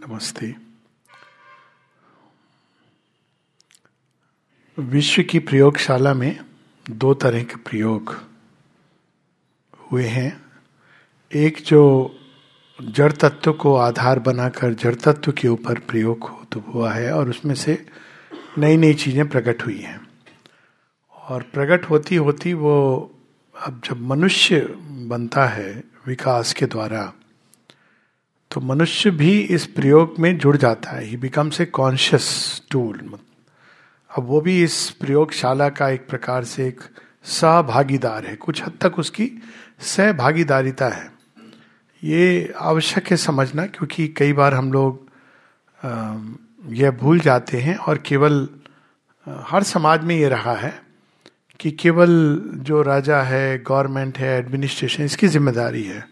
नमस्ते। विश्व की प्रयोगशाला में दो तरह के प्रयोग हुए हैं। एक जो जड़ तत्व को आधार बनाकर जड़ तत्व के ऊपर प्रयोग तो हुआ है और उसमें से नई नई चीज़ें प्रकट हुई हैं। और प्रकट होती होती वो अब जब मनुष्य बनता है विकास के द्वारा तो मनुष्य भी इस प्रयोग में जुड़ जाता है। He becomes a conscious tool अब वो भी इस प्रयोगशाला का एक प्रकार से एक सहभागीदार है। कुछ हद तक उसकी सहभागीदारिता है। ये आवश्यक है समझना क्योंकि कई बार हम लोग यह भूल जाते हैं और केवल हर समाज में ये रहा है कि केवल जो राजा है, गवर्नमेंट है एडमिनिस्ट्रेशन इसकी ज़िम्मेदारी है।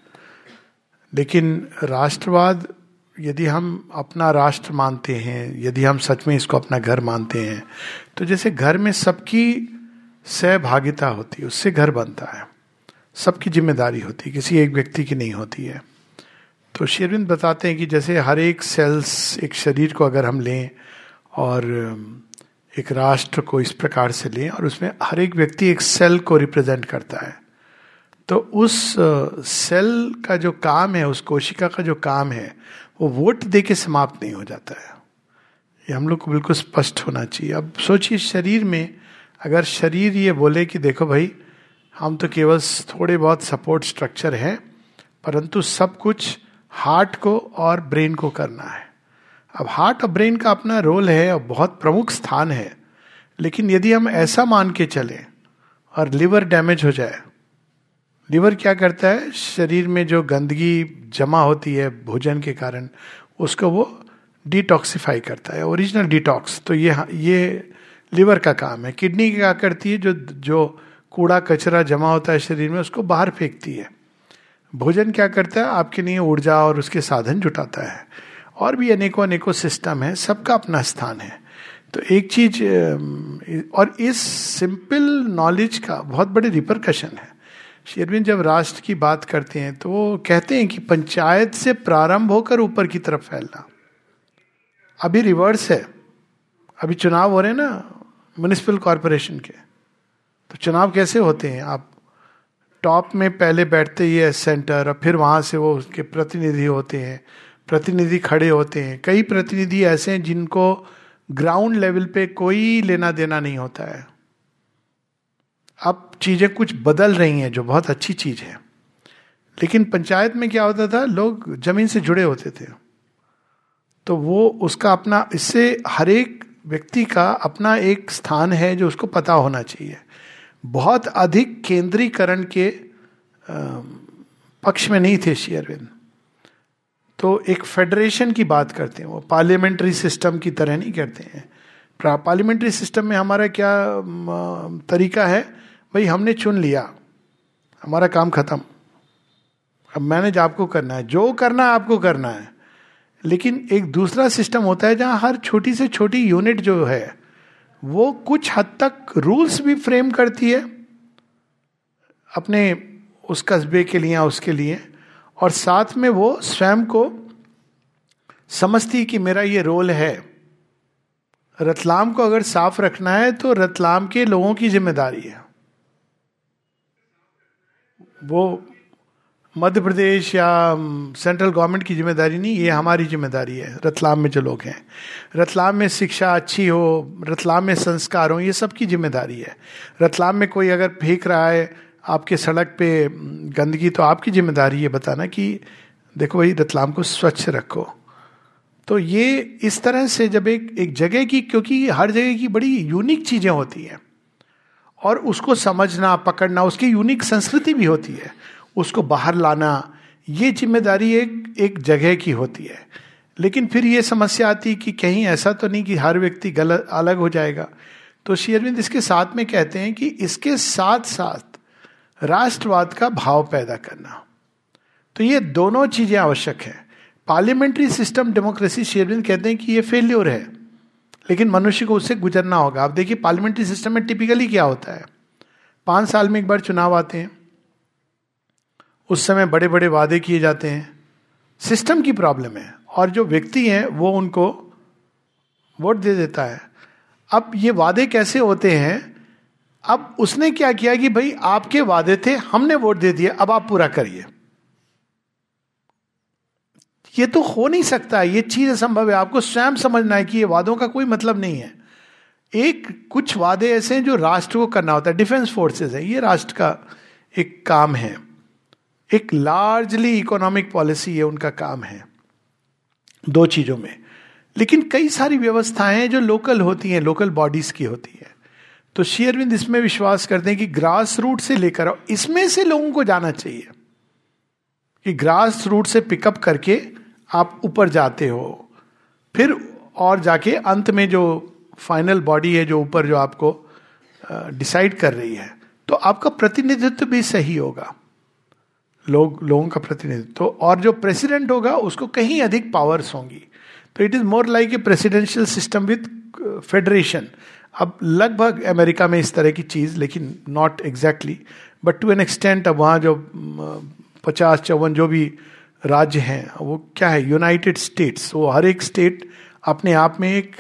लेकिन राष्ट्रवाद, यदि हम अपना राष्ट्र मानते हैं, यदि हम सच में इसको अपना घर मानते हैं तो जैसे घर में सबकी सहभागिता होती है, उससे घर बनता है। सबकी ज़िम्मेदारी होती है, किसी एक व्यक्ति की नहीं होती है। तो शेरविंद बताते हैं कि जैसे हर एक सेल्स, एक शरीर को अगर हम लें और, एक राष्ट्र को इस प्रकार से लें और उसमें हर एक व्यक्ति एक सेल को रिप्रेजेंट करता है तो उस सेल का जो काम है, उस कोशिका का जो काम है, वो वोट दे के समाप्त नहीं हो जाता है। ये हम लोग को बिल्कुल स्पष्ट होना चाहिए। अब सोचिए शरीर में, अगर शरीर ये बोले कि देखो भाई, हम तो केवल थोड़े बहुत सपोर्ट स्ट्रक्चर हैं, परंतु सब कुछ हार्ट को और ब्रेन को करना है। अब हार्ट और ब्रेन का अपना रोल है और बहुत प्रमुख स्थान है, लेकिन यदि हम ऐसा मान के चलें और लिवर डैमेज हो जाए लिवर क्या करता है? शरीर में जो गंदगी जमा होती है भोजन के कारण, उसको वो डिटॉक्सिफाई करता है ओरिजिनल डिटॉक्स तो ये ये लिवर का काम है। किडनी क्या करती है? जो जो कूड़ा कचरा जमा होता है शरीर में, उसको बाहर फेंकती है। भोजन क्या करता है? आपके लिए ऊर्जा और उसके साधन जुटाता है। और भी अनेकों अनेकों सिस्टम है, सबका अपना स्थान है। तो एक चीज़ और इस सिंपल नॉलेज का बहुत बड़े रिपरकशन है। शेरविन जब राष्ट्र की बात करते हैं तो वो कहते हैं कि पंचायत से प्रारंभ होकर ऊपर की तरफ़ फैलना। अभी रिवर्स है। अभी चुनाव हो रहे हैं ना म्यूनिसिपल कॉरपोरेशन के। तो चुनाव कैसे होते हैं? आप टॉप में पहले बैठते ही है सेंटर और फिर वहाँ से वो उसके प्रतिनिधि होते हैं। प्रतिनिधि खड़े होते हैं। कई प्रतिनिधि ऐसे हैं जिनको ग्राउंड लेवल पे कोई लेना देना नहीं होता है। अब चीज़ें कुछ बदल रही हैं, जो बहुत अच्छी चीज़ है। लेकिन पंचायत में क्या होता था, लोग ज़मीन से जुड़े होते थे। तो वो उसका अपना, इससे हर एक व्यक्ति का अपना एक स्थान है जो उसको पता होना चाहिए। बहुत अधिक केंद्रीकरण के पक्ष में नहीं थे शेयरविंद। तो एक फेडरेशन की बात करते हैं, वो पार्लियामेंट्री सिस्टम की तरह नहीं करते हैं। पार्लियामेंट्री सिस्टम में हमारा क्या तरीका है भाई, हमने चुन लिया। हमारा काम खत्म। अब मैनेज आपको करना है। जो करना है, आपको करना है। लेकिन एक दूसरा सिस्टम होता है जहाँ हर छोटी से छोटी यूनिट जो है, वो कुछ हद तक रूल्स भी फ्रेम करती है अपने उस कस्बे के लिए उसके लिए, और साथ में वो स्वयं को समझती कि मेरा ये रोल है। रतलाम को अगर साफ़ रखना है तो रतलाम के लोगों की ज़िम्मेदारी है। वो मध्य प्रदेश या सेंट्रल गवर्नमेंट की ज़िम्मेदारी नहीं, ये हमारी ज़िम्मेदारी है। रतलाम में जो लोग हैं, रतलाम में शिक्षा अच्छी हो, रतलाम में संस्कार हो, ये सबकी ज़िम्मेदारी है। रतलाम में कोई अगर फेंक रहा है आपके सड़क पे गंदगी तो आपकी ज़िम्मेदारी है बताना कि देखो भाई, रतलाम को स्वच्छ रखो। तो ये इस तरह से जब एक एक जगह की, क्योंकि हर जगह की बड़ी यूनिक चीज़ें होती हैं। और उसको समझना, पकड़ना, उसकी यूनिक संस्कृति भी होती है। उसको बाहर लाना, ये ज़िम्मेदारी एक एक जगह की होती है। लेकिन फिर ये समस्या आती कि कहीं ऐसा तो नहीं कि हर व्यक्ति गलत अलग हो जाएगा। तो शेयरविंद इसके साथ में कहते हैं कि इसके साथ साथ राष्ट्रवाद का भाव पैदा करना। तो ये दोनों चीज़ें आवश्यक है। पार्लियामेंट्री सिस्टम डेमोक्रेसी शेयरविंद कहते हैं कि ये फेल्योर है। लेकिन मनुष्य को उससे गुजरना होगा। आप देखिए पार्लियामेंट्री सिस्टम में टिपिकली क्या होता है? पाँच साल में एक बार चुनाव आते हैं। उस समय बड़े बड़े वादे किए जाते हैं। सिस्टम की प्रॉब्लम है। और जो व्यक्ति हैं, वो उनको वोट दे देता है। अब ये वादे कैसे होते हैं? अब उसने क्या किया कि भाई, आपके वादे थे, हमने वोट दे दिए, अब आप पूरा करिए। ये तो हो नहीं सकता, ये चीज़ असंभव है। आपको स्वयं समझना है कि ये वादों का कोई मतलब नहीं है। एक, कुछ वादे ऐसे हैं जो राष्ट्र को करना होता है। डिफेंस फोर्सेस है, ये राष्ट्र का एक काम है। एक लार्जली इकोनॉमिक पॉलिसी ये उनका काम है, दो चीज़ों में। लेकिन कई सारी व्यवस्थाएँ जो लोकल होती हैं, लोकल बॉडीज की होती है। तो शेयरविंद इसमें विश्वास करते हैं कि ग्रास रूट से लेकर इसमें से लोगों को जाना चाहिए। कि ग्रास रूट से पिकअप करके आप ऊपर जाते हो। फिर और जाके अंत में जो फाइनल बॉडी है, जो ऊपर जो आपको डिसाइड कर रही है तो आपका प्रतिनिधित्व भी सही होगा। लोग, लोगों का प्रतिनिधित्व। तो और जो प्रेसिडेंट होगा, उसको कहीं अधिक पावर्स होंगी। तो it is more like a presidential system with federation अब लगभग अमेरिका में इस तरह की चीज़, लेकिन not exactly but to an extent अब वहाँ जो पचास चौवन जो भी राज्य हैं, वो क्या है? यूनाइटेड स्टेट्स वो हर एक स्टेट अपने आप में एक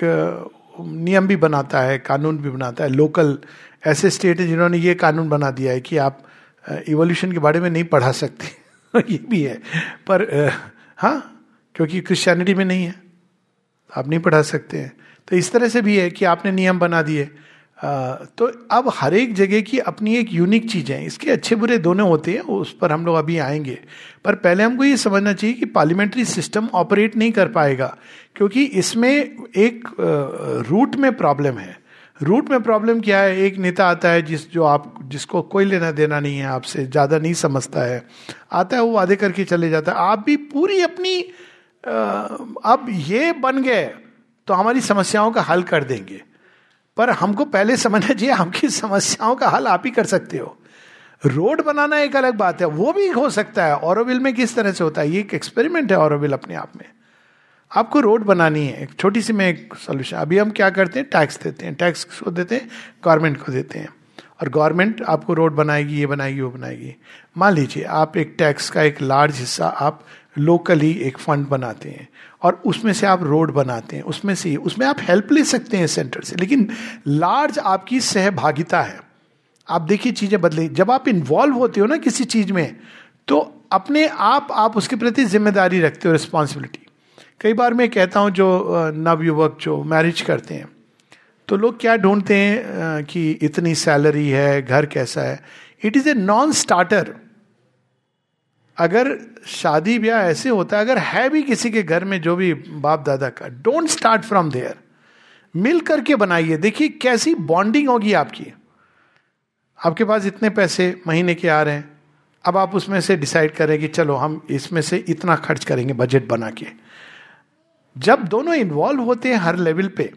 नियम भी बनाता है, कानून भी बनाता है। लोकल ऐसे स्टेट है जिन्होंने ये कानून बना दिया है कि आप इवोल्यूशन के बारे में नहीं पढ़ा सकते। ये भी है। पर हाँ क्योंकि क्रिश्चियनिटी में नहीं है। आप नहीं पढ़ा सकते हैं। तो इस तरह से भी है कि आपने नियम बना दिए। तो अब हर एक जगह की अपनी एक यूनिक चीज़ है। इसके अच्छे बुरे दोनों होते हैं, उस पर हम लोग अभी आएँगे। पर पहले हमको ये समझना चाहिए कि पार्लियामेंट्री सिस्टम ऑपरेट नहीं कर पाएगा, क्योंकि इसमें एक रूट में प्रॉब्लम है। रूट में प्रॉब्लम क्या है? एक नेता आता है जिस, जो आप, जिसको कोई लेना देना नहीं है, आपसे ज़्यादा नहीं समझता है। आता है, वो वादे करके चले जाता है। आप भी पूरी अपनी अब ये बन गए तो हमारी समस्याओं का हल कर देंगे। पर हमको पहले समझना चाहिए, आपकी समस्याओं का हल आप ही कर सकते हो। रोड बनाना एक अलग बात है, वो भी हो सकता है। औरविल में किस तरह से होता है? ये एक एक्सपेरिमेंट है औरविल अपने आप में। आपको रोड बनानी है, एक छोटी सी में एक सोल्यूशन अभी हम क्या करते हैं? टैक्स देते हैं। टैक्स को देते हैं गवर्नमेंट को देते हैं। और गवर्नमेंट आपको रोड बनाएगी, ये बनाएगी, वो बनाएगी। मान लीजिए, आप एक टैक्स का एक लार्ज हिस्सा आप लोकली एक फंड बनाते हैं और उसमें से आप रोड बनाते हैं, उसमें से, उसमें आप हेल्प ले सकते हैं सेंटर से। लेकिन लार्ज आपकी सहभागिता है। आप देखिए चीज़ें बदले। जब आप इन्वॉल्व होते हो ना किसी चीज़ में तो अपने आप आप उसके प्रति ज़िम्मेदारी रखते हो रिस्पॉन्सिबिलिटी कई बार मैं कहता हूँ जो नवयुवक जो मैरिज करते हैं तो लोग क्या ढूंढते हैं कि इतनी सैलरी है, घर कैसा है? It is a non starter अगर शादी ब्याह ऐसे होता है, अगर है भी किसी के घर में जो भी बाप दादा का डोंट स्टार्ट फ्रॉम देयर मिल करके बनाइए। देखिए कैसी बॉन्डिंग होगी आपकी। आपके पास इतने पैसे महीने के आ रहे हैं। अब आप उसमें से डिसाइड करें कि चलो, हम इसमें से इतना खर्च करेंगे बजट बना के। जब दोनों इन्वॉल्व होते हैं हर लेवल पे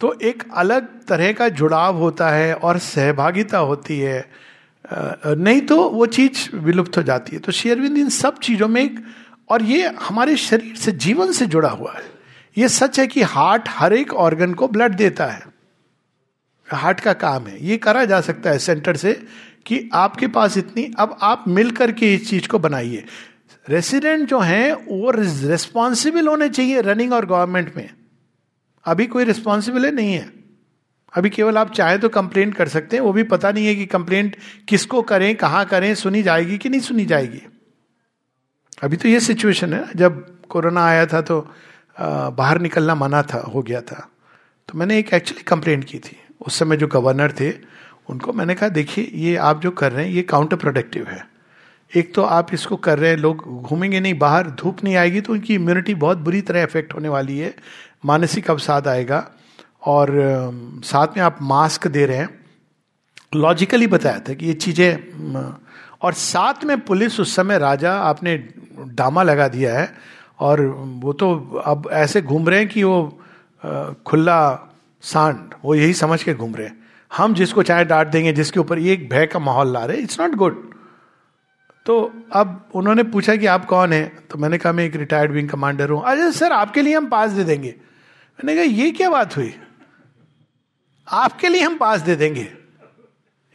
तो एक अलग तरह का जुड़ाव होता है और सहभागिता होती है। नहीं तो वो चीज़ विलुप्त हो जाती है। तो शेयरविंद इन सब चीज़ों में एक, और ये हमारे शरीर से, जीवन से जुड़ा हुआ है। ये सच है कि हार्ट हर एक ऑर्गन को ब्लड देता है। हार्ट का काम है। ये करा जा सकता है सेंटर से कि आपके पास इतनी, अब आप मिल करके इस चीज़ को बनाइए। रेसिडेंट जो हैं, वो रिस्पॉन्सिबल होने चाहिए रनिंग और गवर्नमेंट में। अभी कोई रिस्पॉन्सिबल नहीं है। अभी केवल आप चाहे तो कंप्लेंट कर सकते हैं, वो भी पता नहीं है कि कंप्लेंट किसको करें, कहाँ करें, सुनी जाएगी कि नहीं सुनी जाएगी। अभी तो ये सिचुएशन है, जब कोरोना आया था तो बाहर निकलना मना था, हो गया था। तो मैंने एक एक्चुअली कंप्लेंट की थी। उस समय जो गवर्नर थे, उनको मैंने कहा, देखिए, ये आप जो कर रहे हैं, ये काउंटर प्रोडक्टिव है। एक तो आप इसको कर रहे हैं, लोग घूमेंगे नहीं, बाहर धूप नहीं आएगी तो उनकी इम्यूनिटी बहुत बुरी तरह इफ़ेक्ट होने वाली है। मानसिक अवसाद आएगा और साथ में आप मास्क दे रहे हैं। लॉजिकली बताया था कि ये चीज़ें और साथ में पुलिस उस समय राजा आपने डामा लगा दिया है, और वो तो अब ऐसे घूम रहे हैं कि वो खुला सांड, वो यही समझ के घूम रहे हैं। हम जिसको चाहे डांट देंगे, जिसके ऊपर ये एक भय का माहौल ला रहे इट्स नॉट गुड तो अब उन्होंने पूछा कि आप कौन है? तो मैंने कहा, मैं एक रिटायर्ड विंग कमांडर हूँ। अरे सर, आपके लिए हम पास दे देंगे। मैंने कहा, ये क्या बात हुई? आपके लिए हम पास दे देंगे।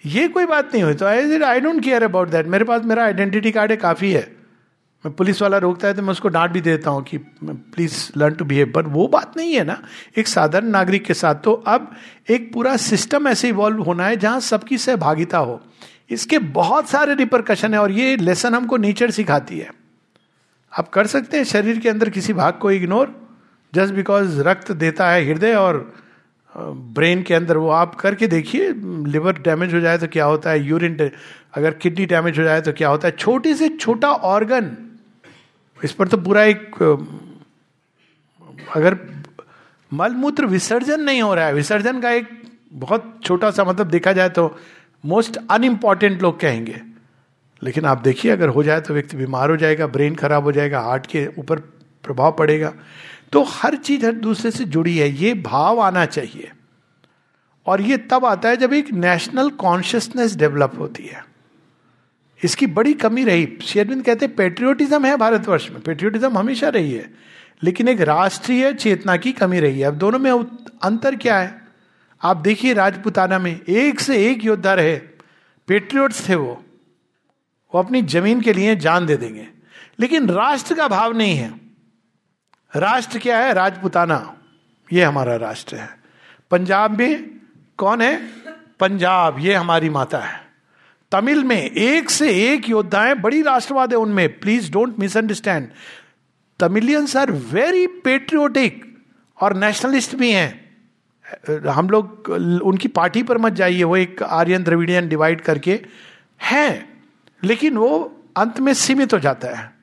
ये कोई बात नहीं हुई। तो I I don't care about that मेरे पास, मेरा आइडेंटिटी कार्ड है, काफ़ी है। मैं पुलिस वाला रोकता है तो मैं उसको डांट भी देता हूँ कि please learn to behave but वो बात नहीं है ना। एक साधारण नागरिक के साथ। तो अब एक पूरा सिस्टम ऐसे इवॉल्व होना है जहाँ सबकी सहभागिता हो। इसके बहुत सारे रिपरकशन है और ये लेसन हमको नेचर सिखाती है। आप कर सकते हैं, शरीर के अंदर किसी भाग को इग्नोर जस्ट बिकॉज़ रक्त देता है हृदय और ब्रेन के अंदर वो आप करके देखिए, लिवर डैमेज हो जाए तो क्या होता है, यूरिन अगर किडनी डैमेज हो जाए तो क्या होता है, छोटी से छोटा ऑर्गन, इस पर तो पूरा एक, अगर मलमूत्र विसर्जन नहीं हो रहा है, विसर्जन का एक बहुत छोटा सा मतलब देखा जाए तो मोस्ट अनइम्पॉर्टेंट लोग कहेंगे। लेकिन आप देखिए, अगर हो जाए तो व्यक्ति बीमार हो जाएगा, ब्रेन खराब हो जाएगा, हार्ट के ऊपर प्रभाव पड़ेगा। तो हर चीज़ हर दूसरे से जुड़ी है, ये भाव आना चाहिए। और ये तब आता है जब एक नेशनल कॉन्शियसनेस डेवलप होती है। इसकी बड़ी कमी रही। शेरविंद कहते हैं पेट्रियोटिज्म है भारतवर्ष में। पेट्रियोटिज्म हमेशा रही है, लेकिन एक राष्ट्रीय चेतना की कमी रही है। अब दोनों में अंतर क्या है? आप देखिए राजपुताना में एक से एक योद्धा रहे। पेट्रियोट्स थे वो। वो अपनी ज़मीन के लिए जान दे देंगे। लेकिन राष्ट्र का भाव नहीं है। राष्ट्र क्या है? राजपुताना। ये हमारा राष्ट्र है। पंजाब में कौन है? पंजाब, ये हमारी माता है। तमिल में एक से एक योद्धाएँ, बड़ी राष्ट्रवाद है उनमें। Please don't misunderstand Tamilians are very patriotic और नेशनलिस्ट भी हैं। हम लोग, उनकी पार्टी पर मत जाइए। वो एक आर्यन द्रविडियन डिवाइड करके हैं। लेकिन वो अंत में सीमित हो जाता है।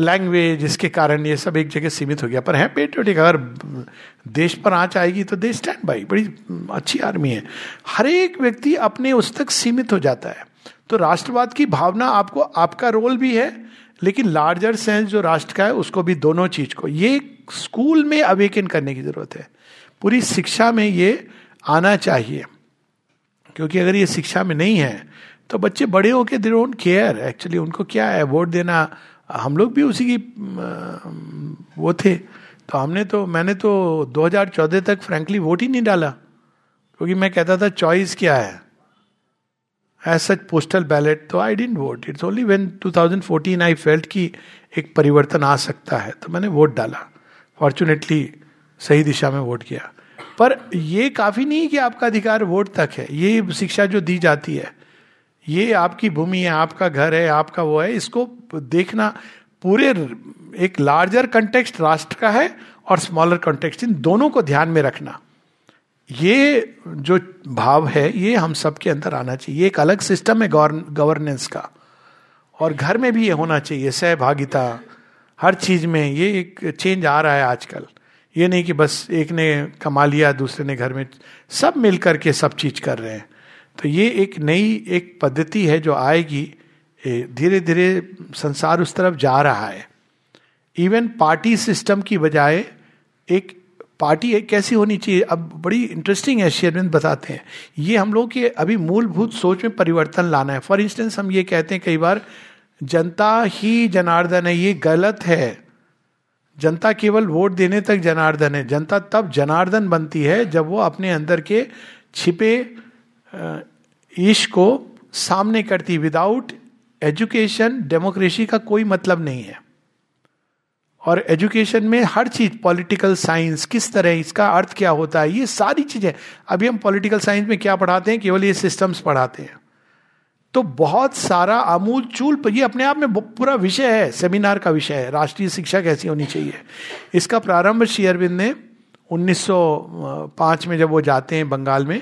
लैंग्वेज इसके कारण ये सब एक जगह सीमित हो गया। पर है पेट्रियोटिक अगर देश पर आँच आएगी तो दे स्टैंड बाई बड़ी अच्छी आर्मी है। हर एक व्यक्ति अपने उस तक सीमित हो जाता है। तो राष्ट्रवाद की भावना आपको, आपका रोल भी है, लेकिन लार्जर सेंस जो राष्ट्र का है, उसको भी दोनों चीज़ को। ये स्कूल में अवेकन करने की ज़रूरत है। पूरी शिक्षा में ये आना चाहिए। क्योंकि अगर ये शिक्षा में नहीं है तो बच्चे बड़े होके दे डोंट केयर एक्चुअली उनको क्या है? वोट देना हम लोग भी उसी की वो थे। तो हमने तो मैंने तो 2014 तक फ्रैंकली वोट ही नहीं डाला, क्योंकि मैं कहता था चॉइस क्या है? एज सच पोस्टल बैलेट तो I didn't vote it's only when 2014 I felt कि एक परिवर्तन आ सकता है तो मैंने वोट डाला। फॉर्चुनेटली सही दिशा में वोट किया। पर ये काफ़ी नहीं कि आपका अधिकार वोट तक है। ये शिक्षा जो दी जाती है ये आपकी भूमि है, आपका घर है, आपका वो है, इसको देखना पूरे एक लार्जर कंटेक्स्ट राष्ट्र का है और स्मॉलर कंटेक्स्ट इन दोनों को ध्यान में रखना। ये जो भाव है, ये हम सबके अंदर आना चाहिए। ये एक अलग सिस्टम है गवर्नेंस का। और घर में भी ये होना चाहिए, सहभागिता, हर चीज़ में ये एक चेंज आ रहा है आजकल। ये नहीं कि बस एक ने कमा लिया, दूसरे ने घर में सब मिल करके सब चीज़ कर रहे हैं। तो ये एक नई एक पद्धति है जो आएगी धीरे धीरे संसार उस तरफ़ जा रहा है। इवन पार्टी सिस्टम की बजाय एक पार्टी एक कैसी होनी चाहिए? अब बड़ी इंटरेस्टिंग है, शेरविंद बताते हैं। ये हम लोग के अभी मूलभूत सोच में परिवर्तन लाना है। फॉर इंस्टेंस हम ये कहते हैं कई बार, जनता ही जनार्दन है, ये गलत है। जनता केवल वोट देने तक जनार्दन है। जनता तब जनार्दन बनती है जब वो अपने अंदर के छिपे ईश को सामने करती विदाउट एजुकेशन डेमोक्रेसी का कोई मतलब नहीं है। और एजुकेशन में हर चीज़ पॉलिटिकल साइंस किस तरह, इसका अर्थ क्या होता है, ये सारी चीज़ें। अभी हम पॉलिटिकल साइंस में क्या पढ़ाते हैं, केवल ये सिस्टम्स पढ़ाते हैं। तो बहुत सारा अमूल चूल पर ये अपने आप में पूरा विषय है सेमिनार का विषय है, राष्ट्रीय शिक्षा कैसी होनी चाहिए। इसका प्रारंभ श्री अरविंद ने 1905 में जब वो जाते हैं बंगाल में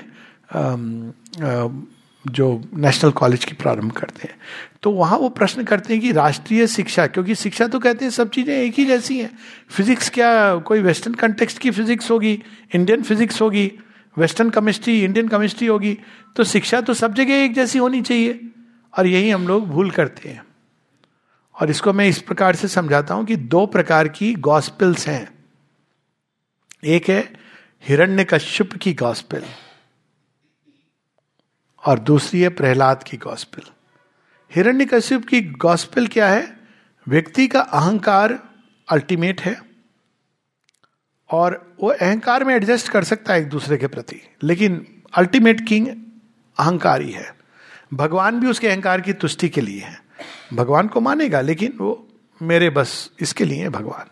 जो नेशनल कॉलेज की प्रारंभ करते हैं। तो वहाँ वो प्रश्न करते हैं कि राष्ट्रीय शिक्षा, क्योंकि शिक्षा तो कहते हैं सब चीज़ें एक ही जैसी हैं। फिजिक्स क्या, कोई वेस्टर्न कंटेक्स्ट की फिजिक्स होगी इंडियन फिजिक्स होगी वेस्टर्न केमिस्ट्री इंडियन केमिस्ट्री होगी तो शिक्षा तो सब जगह एक जैसी होनी चाहिए। और यही हम लोग भूल करते हैं। और इसको मैं इस प्रकार से समझाता हूँ कि दो प्रकार की गॉस्पिल्स हैं। एक है हिरण्य कश्यप की गॉस्पिल और दूसरी है प्रहलाद की गॉस्पिल हिरण्य कश्यप की गॉस्पेल क्या है? व्यक्ति का अहंकार अल्टीमेट है और वो अहंकार में एडजस्ट कर सकता है एक दूसरे के प्रति, लेकिन अल्टीमेट किंग अहंकारी है। भगवान भी उसके अहंकार की तुष्टि के लिए है। भगवान को मानेगा, लेकिन वो मेरे बस इसके लिए है भगवान।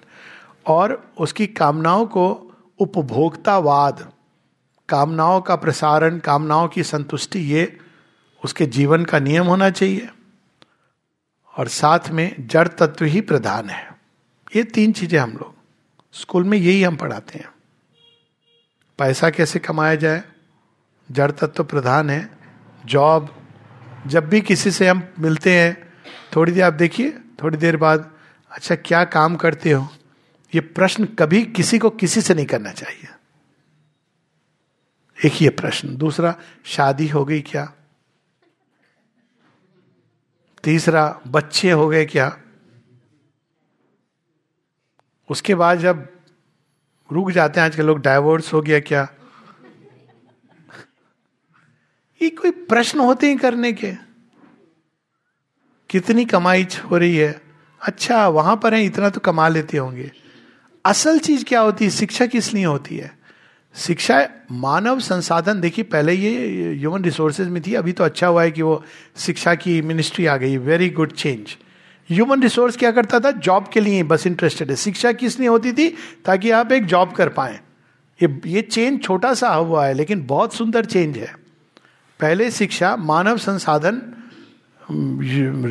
और उसकी कामनाओं को उपभोक्तावाद कामनाओं का प्रसारण, कामनाओं की संतुष्टि, ये उसके जीवन का नियम होना चाहिए। और साथ में जड़ तत्व ही प्रधान है। ये तीन चीज़ें हम लोग स्कूल में यही हम पढ़ाते हैं। पैसा कैसे कमाया जाए? जड़ तत्व प्रधान है। जॉब, जब भी किसी से हम मिलते हैं, थोड़ी देर आप देखिए, थोड़ी देर बाद अच्छा क्या काम करते हो? ये प्रश्न कभी किसी को किसी से नहीं करना चाहिए। एक ही प्रश्न। दूसरा, शादी हो गई क्या? तीसरा, बच्चे हो गए क्या? उसके बाद जब रुक जाते हैं, आजकल लोग डाइवोर्स हो गया क्या? ये कोई प्रश्न होते हैं करने के। कितनी कमाई हो रही है? अच्छा वहाँ पर है, इतना तो कमा लेते होंगे। असल चीज़ क्या होती है? शिक्षा किस लिए होती है? शिक्षा मानव संसाधन, देखिए, पहले ये ह्यूमन रिसोर्सेज में थी, अभी तो अच्छा हुआ है कि वो शिक्षा की मिनिस्ट्री आ गई very good change human resource क्या करता था? जॉब के लिए बस इंटरेस्टेड है। शिक्षा किस लिए होती थी? ताकि आप एक जॉब कर पाए। ये ये चेंज छोटा सा हुआ है, लेकिन बहुत सुंदर चेंज है। पहले शिक्षा मानव संसाधन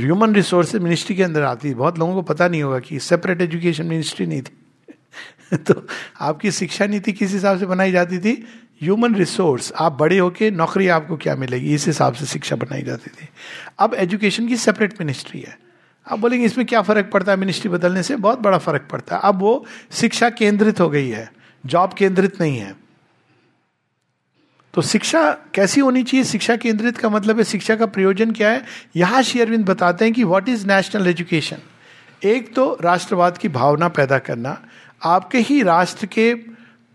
ह्यूमन रिसोर्स मिनिस्ट्री के अंदर आती बहुत लोगों को पता नहीं होगा कि सेपरेट एजुकेशन मिनिस्ट्री नहीं थी। तो आपकी शिक्षा नीति किस हिसाब से बनाई जाती थी? ह्यूमन रिसोर्स आप बड़े होके नौकरी आपको क्या मिलेगी? इस हिसाब से शिक्षा बनाई जाती थी। अब एजुकेशन की सेपरेट मिनिस्ट्री है। आप बोलेंगे, इसमें क्या फ़र्क पड़ता है? मिनिस्ट्री बदलने से बहुत बड़ा फ़र्क पड़ता है। अब वो शिक्षा केंद्रित हो गई है। जॉब केंद्रित नहीं है। तो शिक्षा कैसी होनी चाहिए? शिक्षा केंद्रित का मतलब है, शिक्षा का प्रयोजन क्या है? यहाँ श्री अरविंद बताते हैं कि व्हाट इज़ नेशनल एजुकेशन एक तो राष्ट्रवाद की भावना पैदा करना आपके ही राष्ट्र के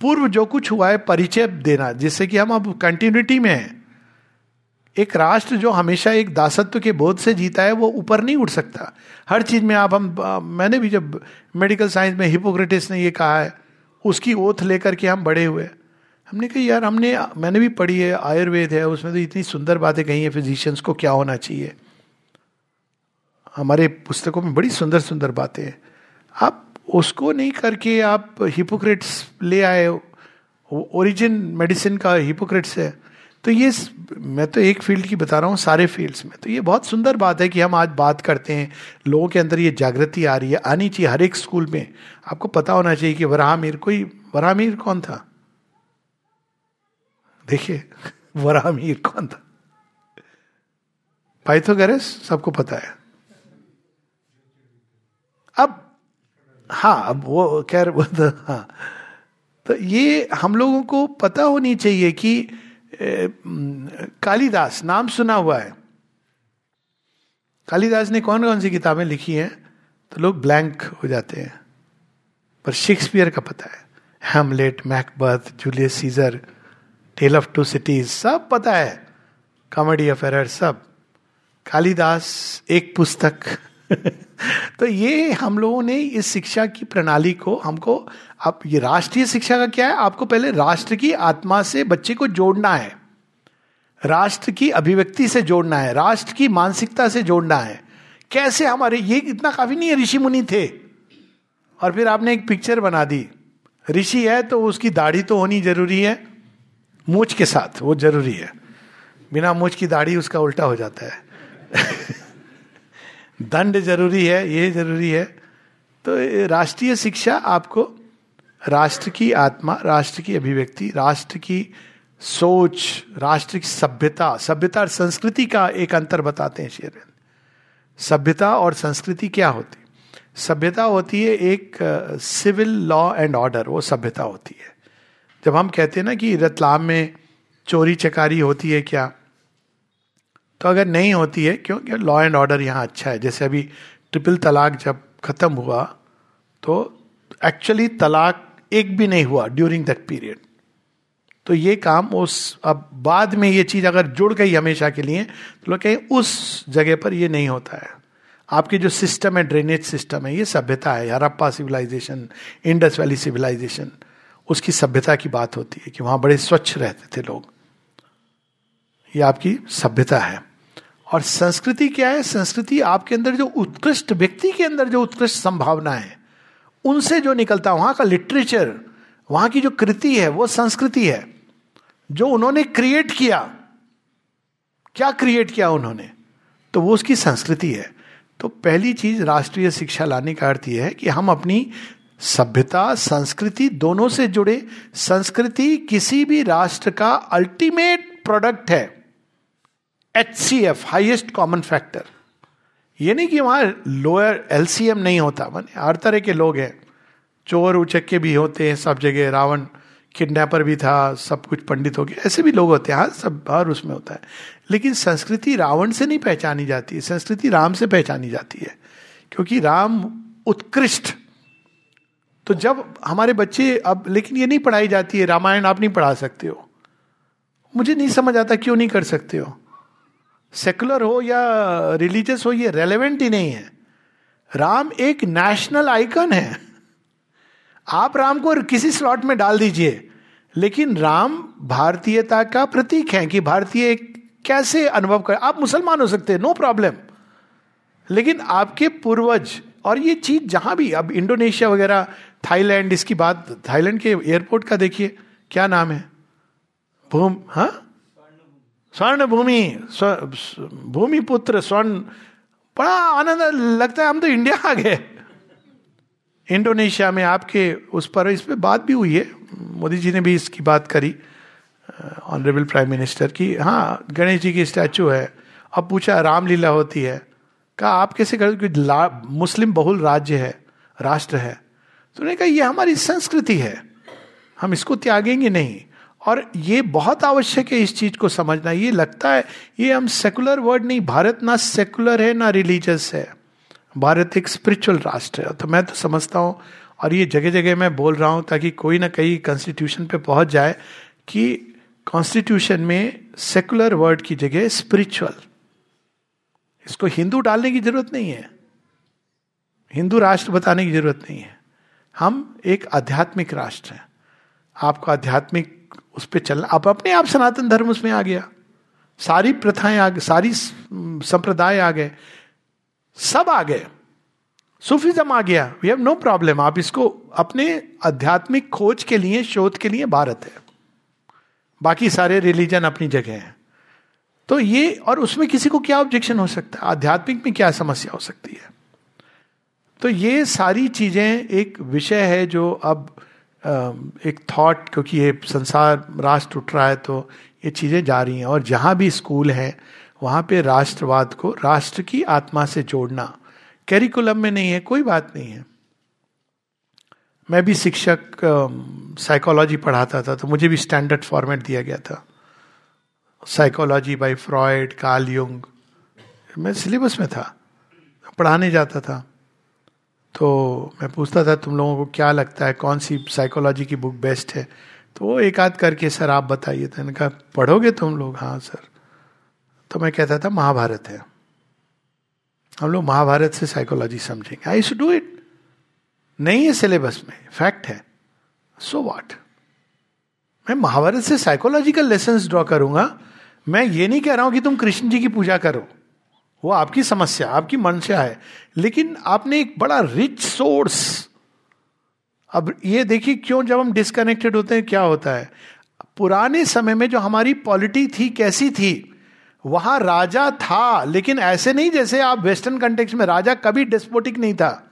पूर्व जो कुछ हुआ है, परिचय देना, जिससे कि हम अब कंटिन्यूटी में हैं। एक राष्ट्र जो हमेशा एक दासत्व के बोध से जीता है, वो ऊपर नहीं उठ सकता। हर चीज़ में आप, हम मैंने भी जब मेडिकल साइंस में हिपोक्रेटिस ने ये कहा है, उसकी ओथ लेकर के हम बड़े हुए हमने कहा, यार, हमने, मैंने भी पढ़ी है, आयुर्वेद है, उसमें तो इतनी सुंदर बातें कही है फिजिशियंस को क्या होना चाहिए? हमारे पुस्तकों में बड़ी सुंदर सुंदर बातें हैं। आप उसको नहीं करके आप हिपोक्रेट्स ले आए ओरिजिन मेडिसिन का हिपोक्रेट्स है। तो ये मैं तो एक फ़ील्ड की बता रहा हूँ, सारे फील्ड्स में। तो ये बहुत सुंदर बात है कि हम आज बात करते हैं, लोगों के अंदर ये जागृति आ रही है। आनी चाहिए हर एक स्कूल में। आपको पता होना चाहिए कि वराहमीर कोई, वराहमीर कौन था? देखिए, वराहमीर कौन था? पाइथोगरस, सबको पता है। अब हाँ अब वो खैर, वो तो हाँ। तो ये हम लोगों को पता होनी चाहिए कि कालिदास, नाम सुना हुआ है। कालिदास ने कौन कौन सी किताबें लिखी हैं? तो लोग ब्लैंक हो जाते हैं। पर शेक्सपियर का पता है। Hamlet, Macbeth, Julius Caesar, tale of two cities, सब पता है। कॉमेडी ऑफ़ एरर, सब। कालिदास, एक पुस्तक। तो ये हम लोगों ने इस शिक्षा की प्रणाली को, हमको अब ये राष्ट्रीय शिक्षा का क्या है? आपको पहले राष्ट्र की आत्मा से बच्चे को जोड़ना है। राष्ट्र की अभिव्यक्ति से जोड़ना है। राष्ट्र की मानसिकता से जोड़ना है। कैसे हमारे, ये इतना काफ़ी नहीं है, ऋषि मुनि थे। और फिर आपने एक पिक्चर बना दी। ऋषि है तो उसकी दाढ़ी तो होनी ज़रूरी है। मूछ के साथ, वो ज़रूरी है। बिना मूछ की दाढ़ी उसका उल्टा हो जाता है। दंड ज़रूरी है, ये ज़रूरी है। तो राष्ट्रीय शिक्षा आपको राष्ट्र की आत्मा, राष्ट्र की अभिव्यक्ति, राष्ट्र की सोच, राष्ट्र की सभ्यता सभ्यता और संस्कृति का एक अंतर बताते हैं शेर। सभ्यता और संस्कृति क्या होती? सभ्यता होती है एक सिविल लॉ एंड ऑर्डर, वो सभ्यता होती है। जब हम कहते हैं ना कि रतलाम में चोरी चकारी होती है क्या? तो अगर नहीं होती है क्योंकि लॉ एंड ऑर्डर यहाँ अच्छा है? जैसे अभी ट्रिपल तलाक जब खत्म हुआ तो एक्चुअली तलाक एक भी नहीं हुआ ड्यूरिंग दैट पीरियड तो ये काम उस, अब बाद में ये चीज़ अगर जुड़ गई हमेशा के लिए तो लोग कहें उस जगह पर ये नहीं होता है। आपके जो सिस्टम है ड्रेनेज सिस्टम है, ये सभ्यता है। Harappa civilisation Indus valley civilisation उसकी सभ्यता की बात होती है कि वहाँ बड़े स्वच्छ रहते थे लोग। ये आपकी सभ्यता है। और संस्कृति क्या है? संस्कृति आपके अंदर जो उत्कृष्ट व्यक्ति के अंदर जो उत्कृष्ट संभावना है, उनसे जो निकलता है, वहाँ का लिटरेचर, वहाँ की जो कृति है, वो संस्कृति है। जो उन्होंने क्रिएट किया, क्या क्रिएट किया उन्होंने? तो वो उसकी संस्कृति है। तो पहली चीज़ राष्ट्रीय शिक्षा लाने का अर्थ यह है कि हम अपनी सभ्यता, संस्कृति दोनों से जुड़े। संस्कृति किसी भी राष्ट्र का अल्टीमेट प्रोडक्ट है। H C F highest common factor ये नहीं कि वहाँ लोअर एल सी एम नहीं होता। माने हर तरह के लोग हैं। चोर, उचक्के भी होते हैं सब जगह। रावण किडनैपर भी था, सब कुछ पंडित हो गया। ऐसे भी लोग होते हैं। हर सब हर उसमें होता है। लेकिन संस्कृति रावण से नहीं पहचानी जाती है। संस्कृति राम से पहचानी जाती है। क्योंकि राम उत्कृष्ट। तो जब हमारे बच्चे अब, लेकिन ये नहीं पढ़ाई जाती है। रामायण आप नहीं पढ़ा सकते हो। मुझे नहीं समझ आता क्यों नहीं कर सकते हो। सेकुलर हो या रिलीजियस हो, ये रेलेवेंट ही नहीं है। राम एक नेशनल आइकन है। आप राम को किसी स्लॉट में डाल दीजिए। लेकिन राम भारतीयता का प्रतीक है कि भारतीय कैसे अनुभव कर। आप मुसलमान हो सकते हैं नो प्रॉब्लम लेकिन आपके पूर्वज, और ये चीज़ जहाँ भी, अब इंडोनेशिया वगैरह, थाईलैंड, इसकी बात, थाईलैंड के एयरपोर्ट का देखिए, क्या नाम है? भूम हाँ? स्वर्ण भूमि भूमि पुत्र स्वर्ण बड़ा आनंद लगता है, हम तो इंडिया आ गए। इंडोनेशिया में आपके उस पर इस पर बात भी हुई है। मोदी जी ने भी इसकी बात करी ऑनरेबल प्राइम मिनिस्टर की। हाँ गणेश जी की स्टैचू है। अब पूछा, रामलीला होती है। कहा, आप कैसे कर मुस्लिम बहुल राज्य है, राष्ट्र है। तो उन्होंने कहा, ये हमारी संस्कृति है। हम इसको त्यागेंगे नहीं। और ये बहुत आवश्यक है इस चीज़ को समझना। ये लगता है, ये हम सेकुलर वर्ड नहीं, भारत ना सेकुलर है, ना रिलीजियस है। भारत एक स्पिरिचुअल राष्ट्र है। तो मैं तो समझता हूँ और ये जगह जगह मैं बोल रहा हूँ ताकि कोई ना कहीं कॉन्स्टिट्यूशन पे पहुँच जाए कि कॉन्स्टिट्यूशन में सेकुलर वर्ड की जगह स्पिरिचुअल इसको हिंदू डालने की ज़रूरत नहीं है। हिंदू राष्ट्र बताने की ज़रूरत नहीं है। हम एक आध्यात्मिक राष्ट्र हैं। आपको आध्यात्मिक उस पर चलना। अब अपने आप सनातन धर्म उसमें आ गया। सारी प्रथाएँ आ गए सारी संप्रदाय आ गए। सब आ गए। सूफिज्म आ गया। वी हैव नो प्रॉब्लम आप इसको अपने आध्यात्मिक खोज के लिए, शोध के लिए भारत है। बाकी सारे रिलीजन अपनी जगह हैं। तो ये और उसमें किसी को क्या ऑब्जेक्शन हो सकता है? आध्यात्मिक में क्या समस्या हो सकती है? तो ये सारी चीज़ें एक विषय है जो अब एक थॉट क्योंकि ये संसार, राष्ट्र उठ रहा है तो ये चीज़ें जा रही हैं। और जहाँ भी स्कूल है, वहाँ पे राष्ट्रवाद को, राष्ट्र की आत्मा से जोड़ना कैरिकुलम में नहीं है, कोई बात नहीं है। मैं भी शिक्षक साइकोलॉजी पढ़ाता था तो मुझे भी स्टैंडर्ड फॉर्मेट दिया गया था। साइकोलॉजी बाय फ्रॉयड कार्ल मैं सिलेबस में था, पढ़ाने जाता था। तो मैं पूछता था तुम लोगों को क्या लगता है, कौन सी साइकोलॉजी की बुक बेस्ट है? तो वो एक आध करके, सर, आप बताइए। तो कहा पढ़ोगे तुम लोग? हाँ सर। तो मैं कहता था, महाभारत है। हम लोग महाभारत से साइकोलॉजी समझेंगे। आई शू डू इट नहीं है सिलेबस में फैक्ट है। सो so वॉट मैं महाभारत से साइकोलॉजिकल लेसन ड्रॉ करूँगा। मैं ये नहीं कह रहा हूँ कि तुम कृष्ण जी की पूजा करो। वो आपकी समस्या, आपकी मंशा है। लेकिन आपने एक बड़ा रिच सोर्स अब ये देखिए क्यों जब हम डिस्कनेक्टेड होते हैं, क्या होता है? पुराने समय में जो हमारी पॉलिटी थी, कैसी थी? वहाँ राजा था, लेकिन ऐसे नहीं जैसे आप वेस्टर्न कंटेक्स में, राजा कभी डिस्पोटिक नहीं था।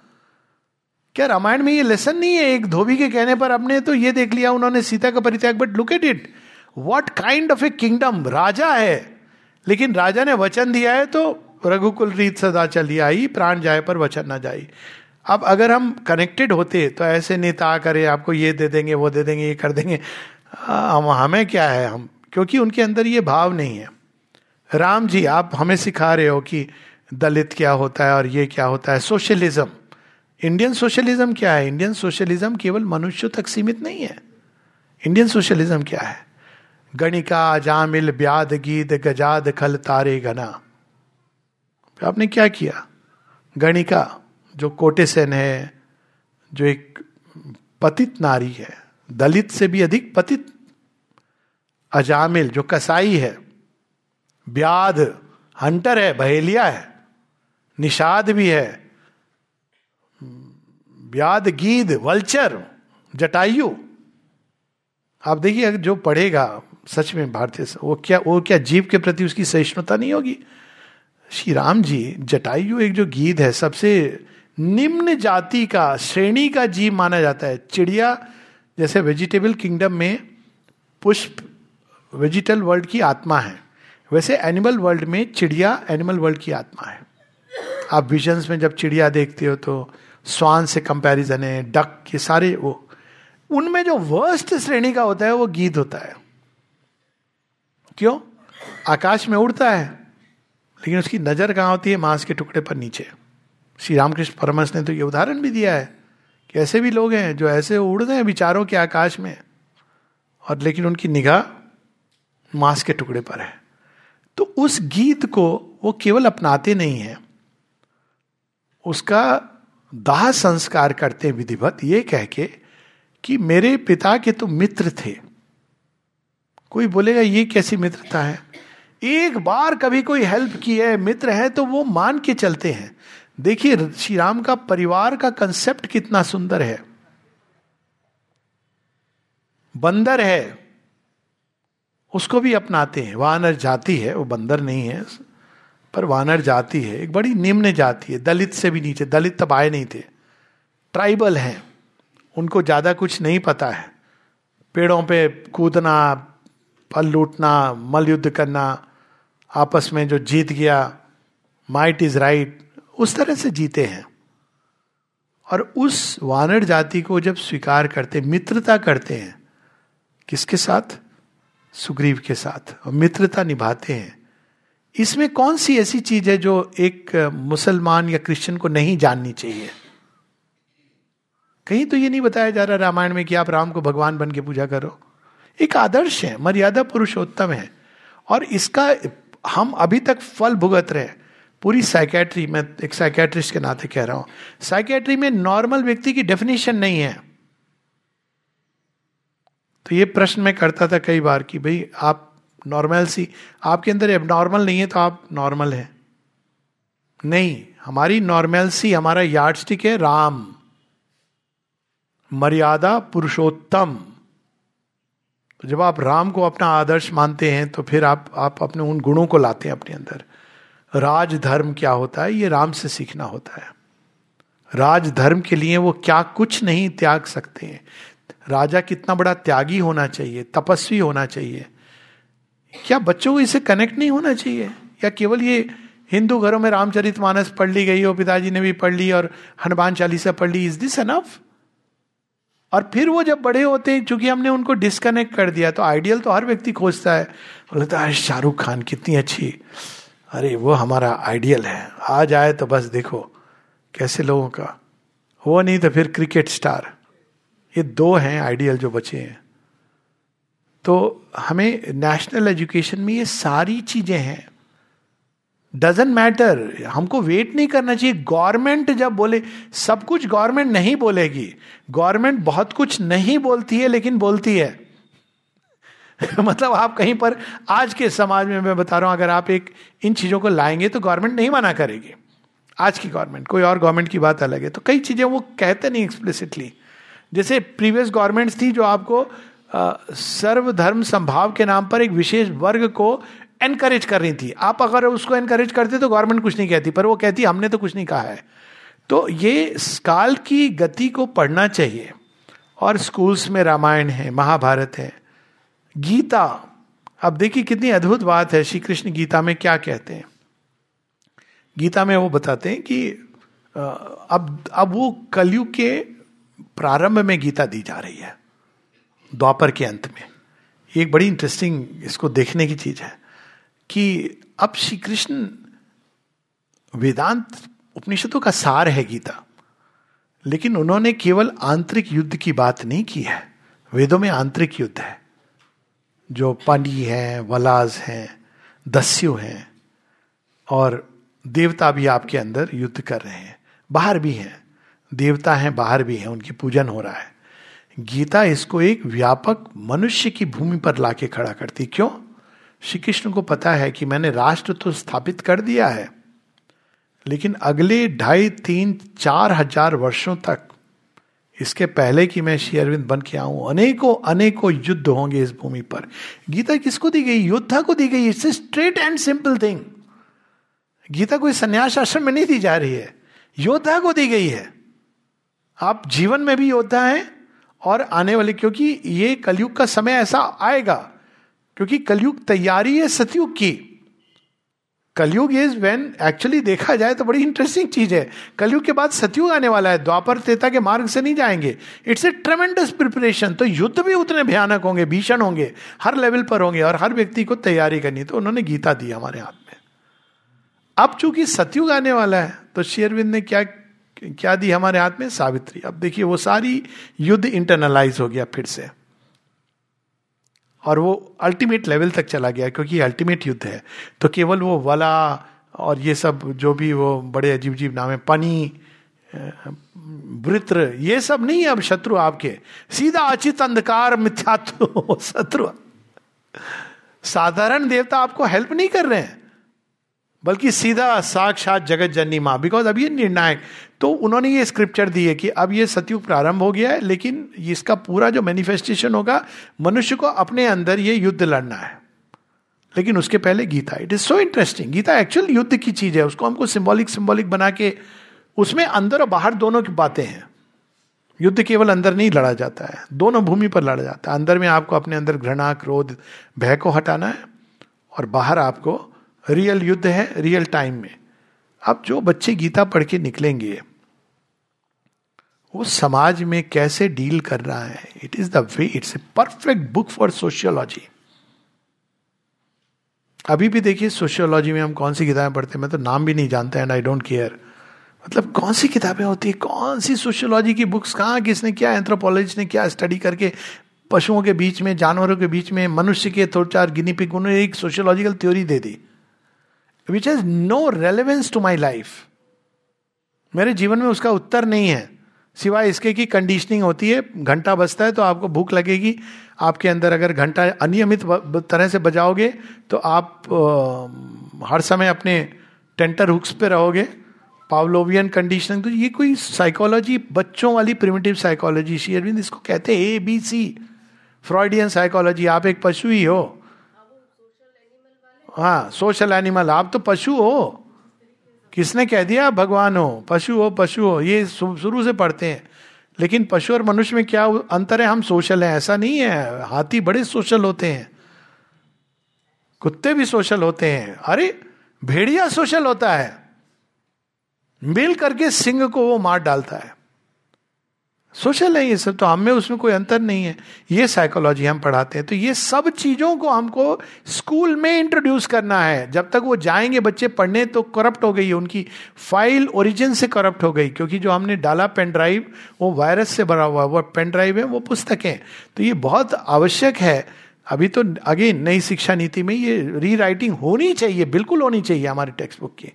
क्या रामायण में ये लेसन नहीं है? एक धोबी के कहने पर अपने तो ये देख लिया, उन्होंने सीता का परित्याग but look at it what kind of a kingdom राजा है। लेकिन राजा ने वचन दिया है तो रघुकुल रीत सदा चली आई, प्राण जाए पर वचन ना जाए अब अगर हम कनेक्टेड होते तो ऐसे नेता करे आपको ये दे देंगे, वो दे देंगे, ये कर देंगे। हम, हमें क्या है हम? क्योंकि उनके अंदर ये भाव नहीं है। राम जी, आप हमें सिखा रहे हो कि दलित क्या होता है और ये क्या होता है? सोशलिज्म। इंडियन सोशलिज्म क्या है? इंडियन सोशलिज्म केवल मनुष्य तक सीमित नहीं है। इंडियन सोशलिज्म क्या है? गणिका, जामिल, ब्याद गीत, गजाद खल तारे गना आपने क्या किया? गणिका, जो कोटेसन है, जो एक पतित नारी है, दलित से भी अधिक पतित, अजामिल, जो कसाई है ब्याद हंटर है, बहेलिया है, निषाद भी है व्याद गीद वल्चर, जटायु। आप देखिए, जो पढ़ेगा, सच में भारतीय वो क्या वो क्या जीव के प्रति उसकी सहिष्णुता नहीं होगी? श्री राम जी, जटायु एक जो गीत है, सबसे निम्न जाति का, श्रेणी का जीव माना जाता है। चिड़िया, जैसे वेजिटेबल किंगडम में पुष्प वेजिटल वर्ल्ड की आत्मा है। वैसे एनिमल वर्ल्ड में चिड़िया एनिमल वर्ल्ड की आत्मा है। आप विजन्स में जब चिड़िया देखते हो तो स्वान से कंपैरिजन है डक ये सारे वो। उनमें जो वर्स्ट श्रेणी का होता है, वो गीत होता है। क्यों? आकाश में उड़ता है। लेकिन उसकी नज़र कहाँ होती है? मांस के टुकड़े पर नीचे। श्री रामकृष्ण परमस ने तो ये उदाहरण भी दिया है कि ऐसे भी लोग हैं जो ऐसे उड़ हैं विचारों के आकाश में, और लेकिन उनकी निगाह मांस के टुकड़े पर है। तो उस गीत को वो केवल अपनाते नहीं है। उसका दाह संस्कार करते हैं विधिवत ये कह के कि मेरे पिता के तो मित्र थे। कोई बोलेगा, ये कैसी मित्रता है? एक बार कभी कोई हेल्प की है, मित्र है तो वो मान के चलते हैं। देखिए, श्री राम का परिवार का कंसेप्ट कितना सुंदर है। बंदर है, उसको भी अपनाते हैं। वानर जाति है, वो बंदर नहीं है, पर वानर जाति है। एक बड़ी निम्न जाति है, दलित से भी नीचे, दलित तब आए नहीं थे। ट्राइबल हैं, उनको ज़्यादा कुछ नहीं पता है। पेड़ों पे कूदना, फल लूटना मल युद्ध करना आपस में जो जीत गया माइट इज़ राइट उस तरह से जीते हैं। और उस वानर जाति को जब स्वीकार करते, मित्रता करते हैं, किसके साथ? सुग्रीव के साथ। और मित्रता निभाते हैं। इसमें कौन सी ऐसी चीज़ है जो एक मुसलमान या क्रिश्चियन को नहीं जाननी चाहिए? कहीं तो ये नहीं बताया जा रहा रामायण में कि आप राम को भगवान बन के पूजा करो। एक आदर्श है, मर्यादा पुरुषोत्तम है। और इसका हम अभी तक फल भुगत रहे पूरी साइकेट्री मैं एक साइकेट्रिस्ट के नाते कह रहा हूँ। साइकेट्री में नॉर्मल व्यक्ति की डेफिनेशन नहीं है। तो ये प्रश्न मैं करता था कई बार कि भाई, आप नॉर्मल सी, आपके अंदर अब नॉर्मल नहीं है तो आप नॉर्मल है। नहीं, हमारी नॉर्मल सी, हमारा यार्ड स्टिक है राम। मर्यादा पुरुषोत्तम। तो जब आप राम को अपना आदर्श मानते हैं तो फिर आप आप अपने उन गुणों को लाते हैं अपने अंदर। राज धर्म क्या होता है? ये राम से सीखना होता है। राज धर्म के लिए वो क्या कुछ नहीं त्याग सकते हैं। राजा कितना बड़ा त्यागी होना चाहिए, तपस्वी होना चाहिए। क्या बच्चों को इसे कनेक्ट नहीं होना चाहिए? या केवल ये हिंदू घरों में रामचरित मानस पढ़ ली गई हो, पिताजी ने भी पढ़ ली और हनुमान चालीसा पढ़ ली इज़ दिस एनफ और फिर वो जब बड़े होते हैं, चूँकि हमने उनको डिस्कनेक्ट कर दिया तो आइडियल तो हर व्यक्ति खोजता है। बोलता है शाहरुख खान कितनी अच्छी। अरे, वो हमारा आइडियल है। आ जाए तो बस देखो, कैसे लोगों का। वो नहीं तो फिर क्रिकेट स्टार ये दो हैं आइडियल जो बचे हैं। तो हमें नेशनल एजुकेशन में ये सारी चीज़ें हैं। डजेंट मैटर हमको वेट नहीं करना चाहिए। गवर्नमेंट जब बोले, सब कुछ गवर्नमेंट नहीं बोलेगी। गवर्नमेंट बहुत कुछ नहीं बोलती है, लेकिन बोलती है। मतलब आप कहीं पर, आज के समाज में मैं बता रहा हूँ, अगर आप एक, इन चीज़ों को लाएँगे तो गवर्नमेंट नहीं मना करेगी। आज की गवर्नमेंट कोई और गवर्नमेंट की बात अलग है। तो कई चीज़ें वो कहते नहीं एक्सप्लिसिटली जैसे प्रीवियस गवर्नमेंट्स थी जो आपको सर्वधर्म संभाव के नाम पर एक विशेष वर्ग को एनकरेज कर रही थी। आप अगर उसको एनकरेज करते तो गवर्नमेंट कुछ नहीं कहती, पर वो कहती, हमने तो कुछ नहीं कहा है। तो ये काल की गति को पढ़ना चाहिए। और स्कूल्स में रामायण है, महाभारत है। गीता, अब देखिए कितनी अद्भुत बात है श्री कृष्ण गीता में क्या कहते हैं। गीता में वो बताते हैं कि अब अब वो कलयुग के प्रारंभ में गीता दी जा रही है, द्वापर के अंत में। एक बड़ी इंटरेस्टिंग इसको देखने की चीज़ है। कि अब श्री कृष्ण वेदांत उपनिषदों का सार है गीता, लेकिन उन्होंने केवल आंतरिक युद्ध की बात नहीं की है। वेदों में आंतरिक युद्ध है। जो पानी है, वलाज हैं, दस्यु हैं, और देवता भी आपके अंदर युद्ध कर रहे हैं। बाहर भी हैं। देवता हैं, बाहर भी हैं, उनकी पूजन हो रहा है। गीता इसको एक व्यापक मनुष्य की भूमि पर लाके खड़ा करती क्यों? श्री कृष्ण को पता है कि मैंने राष्ट्र तो स्थापित कर दिया है, लेकिन अगले ढाई, तीन, चार हज़ार वर्षों तक, इसके पहले कि मैं श्री अरविंद बन के आऊँ, अनेकों अनेकों युद्ध होंगे इस भूमि पर। गीता किसको दी गई? योद्धा को दी गई। It's straight and simple thing Gita कोई संन्यास आश्रम में नहीं दी जा रही है। योद्धा को दी गई है। आप जीवन में भी योद्धा हैं और आने वाले, क्योंकि ये कलयुग का समय ऐसा आएगा क्योंकि कलयुग तैयारी है, सतयुग की। कलयुग इज़ वेन एक्चुअली देखा जाए तो बड़ी इंटरेस्टिंग चीज़ है। कलयुग के बाद सतयुग आने वाला है, द्वापर तेता के मार्ग से नहीं जाएँगे। इट्स ए ट्रमेंडस प्रिपरेशन तो युद्ध भी उतने भयानक होंगे, भीषण होंगे, हर लेवल पर होंगे और हर व्यक्ति को तैयारी करनी तो उन्होंने गीता दी हमारे हाथ में। अब चूँकि सतयुग आने वाला है तो शेयरविंद ने क्या क्या दी हमारे हाथ में? सावित्री। अब देखिए, वो सारी युद्ध इंटरनलाइज हो गया फिर से। और वो अल्टीमेट लेवल तक चला गया क्योंकि अल्टीमेट युद्ध है। तो केवल वो वला और ये सब जो भी वो बड़े अजीब अजीब नाम है, पनी, वृत्र, ये सब नहीं है अब शत्रु आपके। सीधा अचित अंधकार मिथ्यात्व शत्रु। साधारण देवता आपको हेल्प नहीं कर रहे हैं। बल्कि सीधा साक्षात जगत जननी माँ बिकॉज़ अब ये निर्णायक तो उन्होंने ये स्क्रिप्चर दी है कि अब ये सतयुग प्रारंभ हो गया है, लेकिन इसका पूरा जो मैनिफेस्टेशन होगा, मनुष्य को अपने अंदर ये युद्ध लड़ना है। लेकिन उसके पहले Gita it is so interesting Gita actual युद्ध की चीज़ है, उसको हमको सिंबॉलिक सिंबॉलिक बना के उसमें अंदर और बाहर दोनों की बातें हैं। युद्ध केवल अंदर नहीं लड़ा जाता है, दोनों भूमि पर लड़ा जाता है। अंदर में आपको अपने अंदर घृणा, क्रोध, भय को हटाना है, और बाहर आपको रियल युद्ध है रियल टाइम में। अब जो बच्चे गीता पढ़ के निकलेंगे, वो समाज में कैसे डील कर रहा है? It is the way it's a perfect book for sociology अभी भी देखिए सोशियोलॉजी में हम कौन सी किताबें पढ़ते हैं? मैं तो नाम भी नहीं जानता एंड आई डोंट केयर मतलब कौन सी किताबें होती है? कौन सी सोशियोलॉजी की बुक्स कहाँ किसने क्या एंथ्रोपोलॉजिस्ट ने क्या स्टडी करके पशुओं के बीच में, जानवरों के बीच में, मनुष्य के थोड़ चार गिनी पिक उन्होंने एक सोशियोलॉजिकल थ्योरी दे दी। Which has no relevance to my life मेरे जीवन में उसका उत्तर नहीं है। सिवाय इसके की कंडीशनिंग होती है घंटा बजता है तो आपको भूख लगेगी। आपके अंदर अगर घंटा अनियमित तरह से बजाओगे तो आप आ, हर समय अपने टेंटर हुक्स पे रहोगे। पावलोवियन कंडीशनिंग तो ये कोई साइकोलॉजी बच्चों वाली प्रिमिटिव साइकोलॉजी श्री अरविंद इसको कहते हैं A B C Freudian psychology आप एक पशु ही हो। हाँ सोशल एनिमल आप तो पशु हो। किसने कह दिया? भगवान हो। पशु हो पशु हो। ये शुरू से पढ़ते हैं। लेकिन पशु और मनुष्य में क्या अंतर है? हम सोशल हैं, ऐसा नहीं है। हाथी बड़े सोशल होते हैं। कुत्ते भी सोशल होते हैं। अरे, भेड़िया सोशल होता है। मिल करके सिंह को वो मार डालता है। सोशल है ये सब तो हम में उसमें कोई अंतर नहीं है। ये साइकोलॉजी हम पढ़ाते हैं। तो ये सब चीज़ों को हमको स्कूल में इंट्रोड्यूस करना है। जब तक वो जाएँगे बच्चे पढ़ने तो करप्ट हो गई है। उनकी फ़ाइल ओरिजिन से करप्ट हो गई, क्योंकि जो हमने डाला पेन ड्राइव वो वायरस से भरा हुआ, वो पेन ड्राइव है, वो पुस्तकें तो ये बहुत आवश्यक है। अभी तो अगेन नई शिक्षा नीति में ये री राइटिंग होनी चाहिए, बिल्कुल होनी चाहिए हमारे टेक्स्ट बुक की।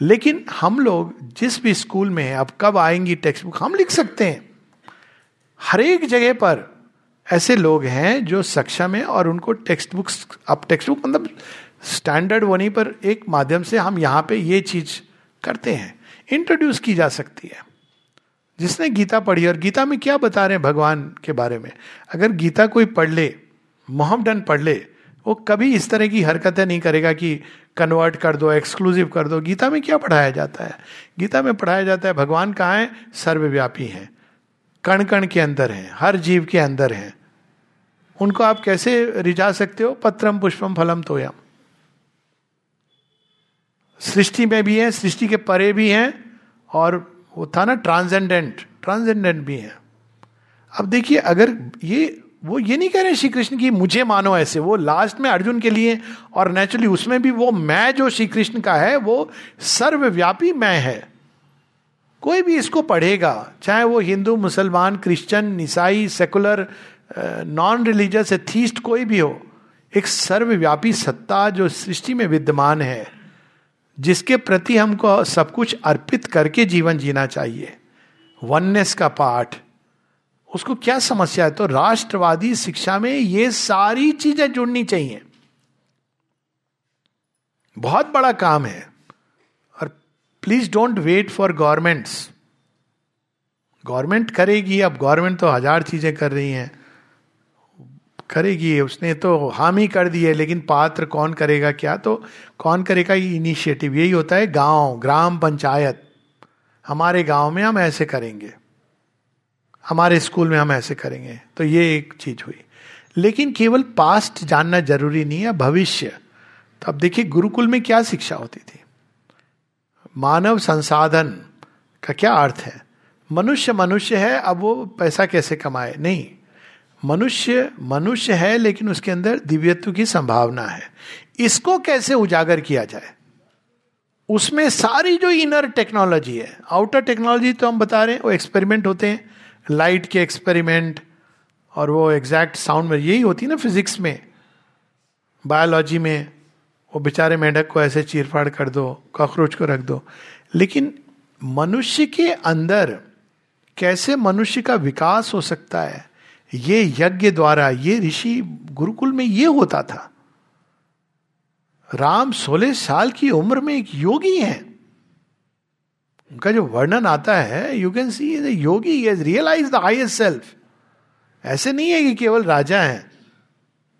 लेकिन हम लोग जिस भी स्कूल में हैं, अब कब आएँगी टेक्स्ट बुक हम लिख सकते हैं। हर एक जगह पर ऐसे लोग हैं जो सक्षम है और उनको टेक्स्ट बुक्स अब टेक्स्ट बुक मतलब स्टैंडर्ड वहीं पर एक माध्यम से हम यहाँ पे ये चीज़ करते हैं। इंट्रोड्यूस की जा सकती है। जिसने गीता पढ़ी और गीता में क्या बता रहे हैं भगवान के बारे में? अगर गीता कोई पढ़ ले मोहम्मदन पढ़ ले, वो कभी इस तरह की हरकतें नहीं करेगा कि कन्वर्ट कर दो एक्सक्लूसिव कर दो। गीता में क्या पढ़ाया जाता है? गीता में पढ़ाया जाता है, भगवान कहाँ है? सर्वव्यापी हैं। कण कण के अंदर हैं, हर जीव के अंदर हैं। उनको आप कैसे रिझा सकते हो? पत्रम, पुष्पम, फलम, तोयम। सृष्टि में भी है, सृष्टि के परे भी हैं, और वो था ना ट्रांसेंडेंट ट्रांसेंडेंट भी है। अब देखिए, अगर ये, वो ये नहीं कह रहे श्री कृष्ण की मुझे मानो ऐसे, वो लास्ट में अर्जुन के लिए, और नेचुरली उसमें भी वो मैं जो श्री कृष्ण का है, वो सर्वव्यापी मैं है। कोई भी इसको पढ़ेगा, चाहे वो हिंदू, मुसलमान, क्रिश्चियन, ईसाई, सेकुलर नॉन रिलीजियस एथीस्ट कोई भी हो, एक सर्वव्यापी सत्ता जो सृष्टि में विद्यमान है, जिसके प्रति हमको सब कुछ अर्पित करके जीवन जीना चाहिए। वननेस का पाठ। उसको क्या समस्या है? तो राष्ट्रवादी शिक्षा में ये सारी चीज़ें जुड़नी चाहिए। बहुत बड़ा काम है। Please don't wait for governments government करेगी, अब गवर्नमेंट तो हज़ार चीज़ें कर रही हैं। करेगी, उसने तो हम ही कर दी है, लेकिन पात्र कौन करेगा क्या? तो कौन करेगा ये इनिशिएटिव यही होता है गाँव, ग्राम पंचायत। हमारे गाँव में हम ऐसे करेंगे। हमारे स्कूल में हम ऐसे करेंगे। तो ये एक चीज़ हुई। लेकिन केवल पास्ट जानना ज़रूरी नहीं है, भविष्य। तो अब देखिए, गुरुकुल में क्या शिक्षा होती थी? मानव संसाधन का क्या अर्थ है? मनुष्य मनुष्य है, अब वो पैसा कैसे कमाए? नहीं। मनुष्य मनुष्य है, लेकिन उसके अंदर दिव्यत्व की संभावना है। इसको कैसे उजागर किया जाए? उसमें सारी जो इनर टेक्नोलॉजी है आउटर टेक्नोलॉजी तो हम बता रहे हैं, वो एक्सपेरिमेंट होते हैं। लाइट के एक्सपेरिमेंट और वो एग्जैक्ट साउंड में, यही होती है ना फिजिक्स में बायोलॉजी में। वो बेचारे मेढक को ऐसे चीरफाड़ कर दो, कॉकरोच को रख दो। लेकिन मनुष्य के अंदर कैसे मनुष्य का विकास हो सकता है? ये यज्ञ द्वारा, ये ऋषि गुरुकुल में ये होता था। राम सोलह साल की उम्र में एक योगी है। उनका जो वर्णन आता है you can see is a yogi realise the highest self ऐसे नहीं है कि केवल राजा हैं।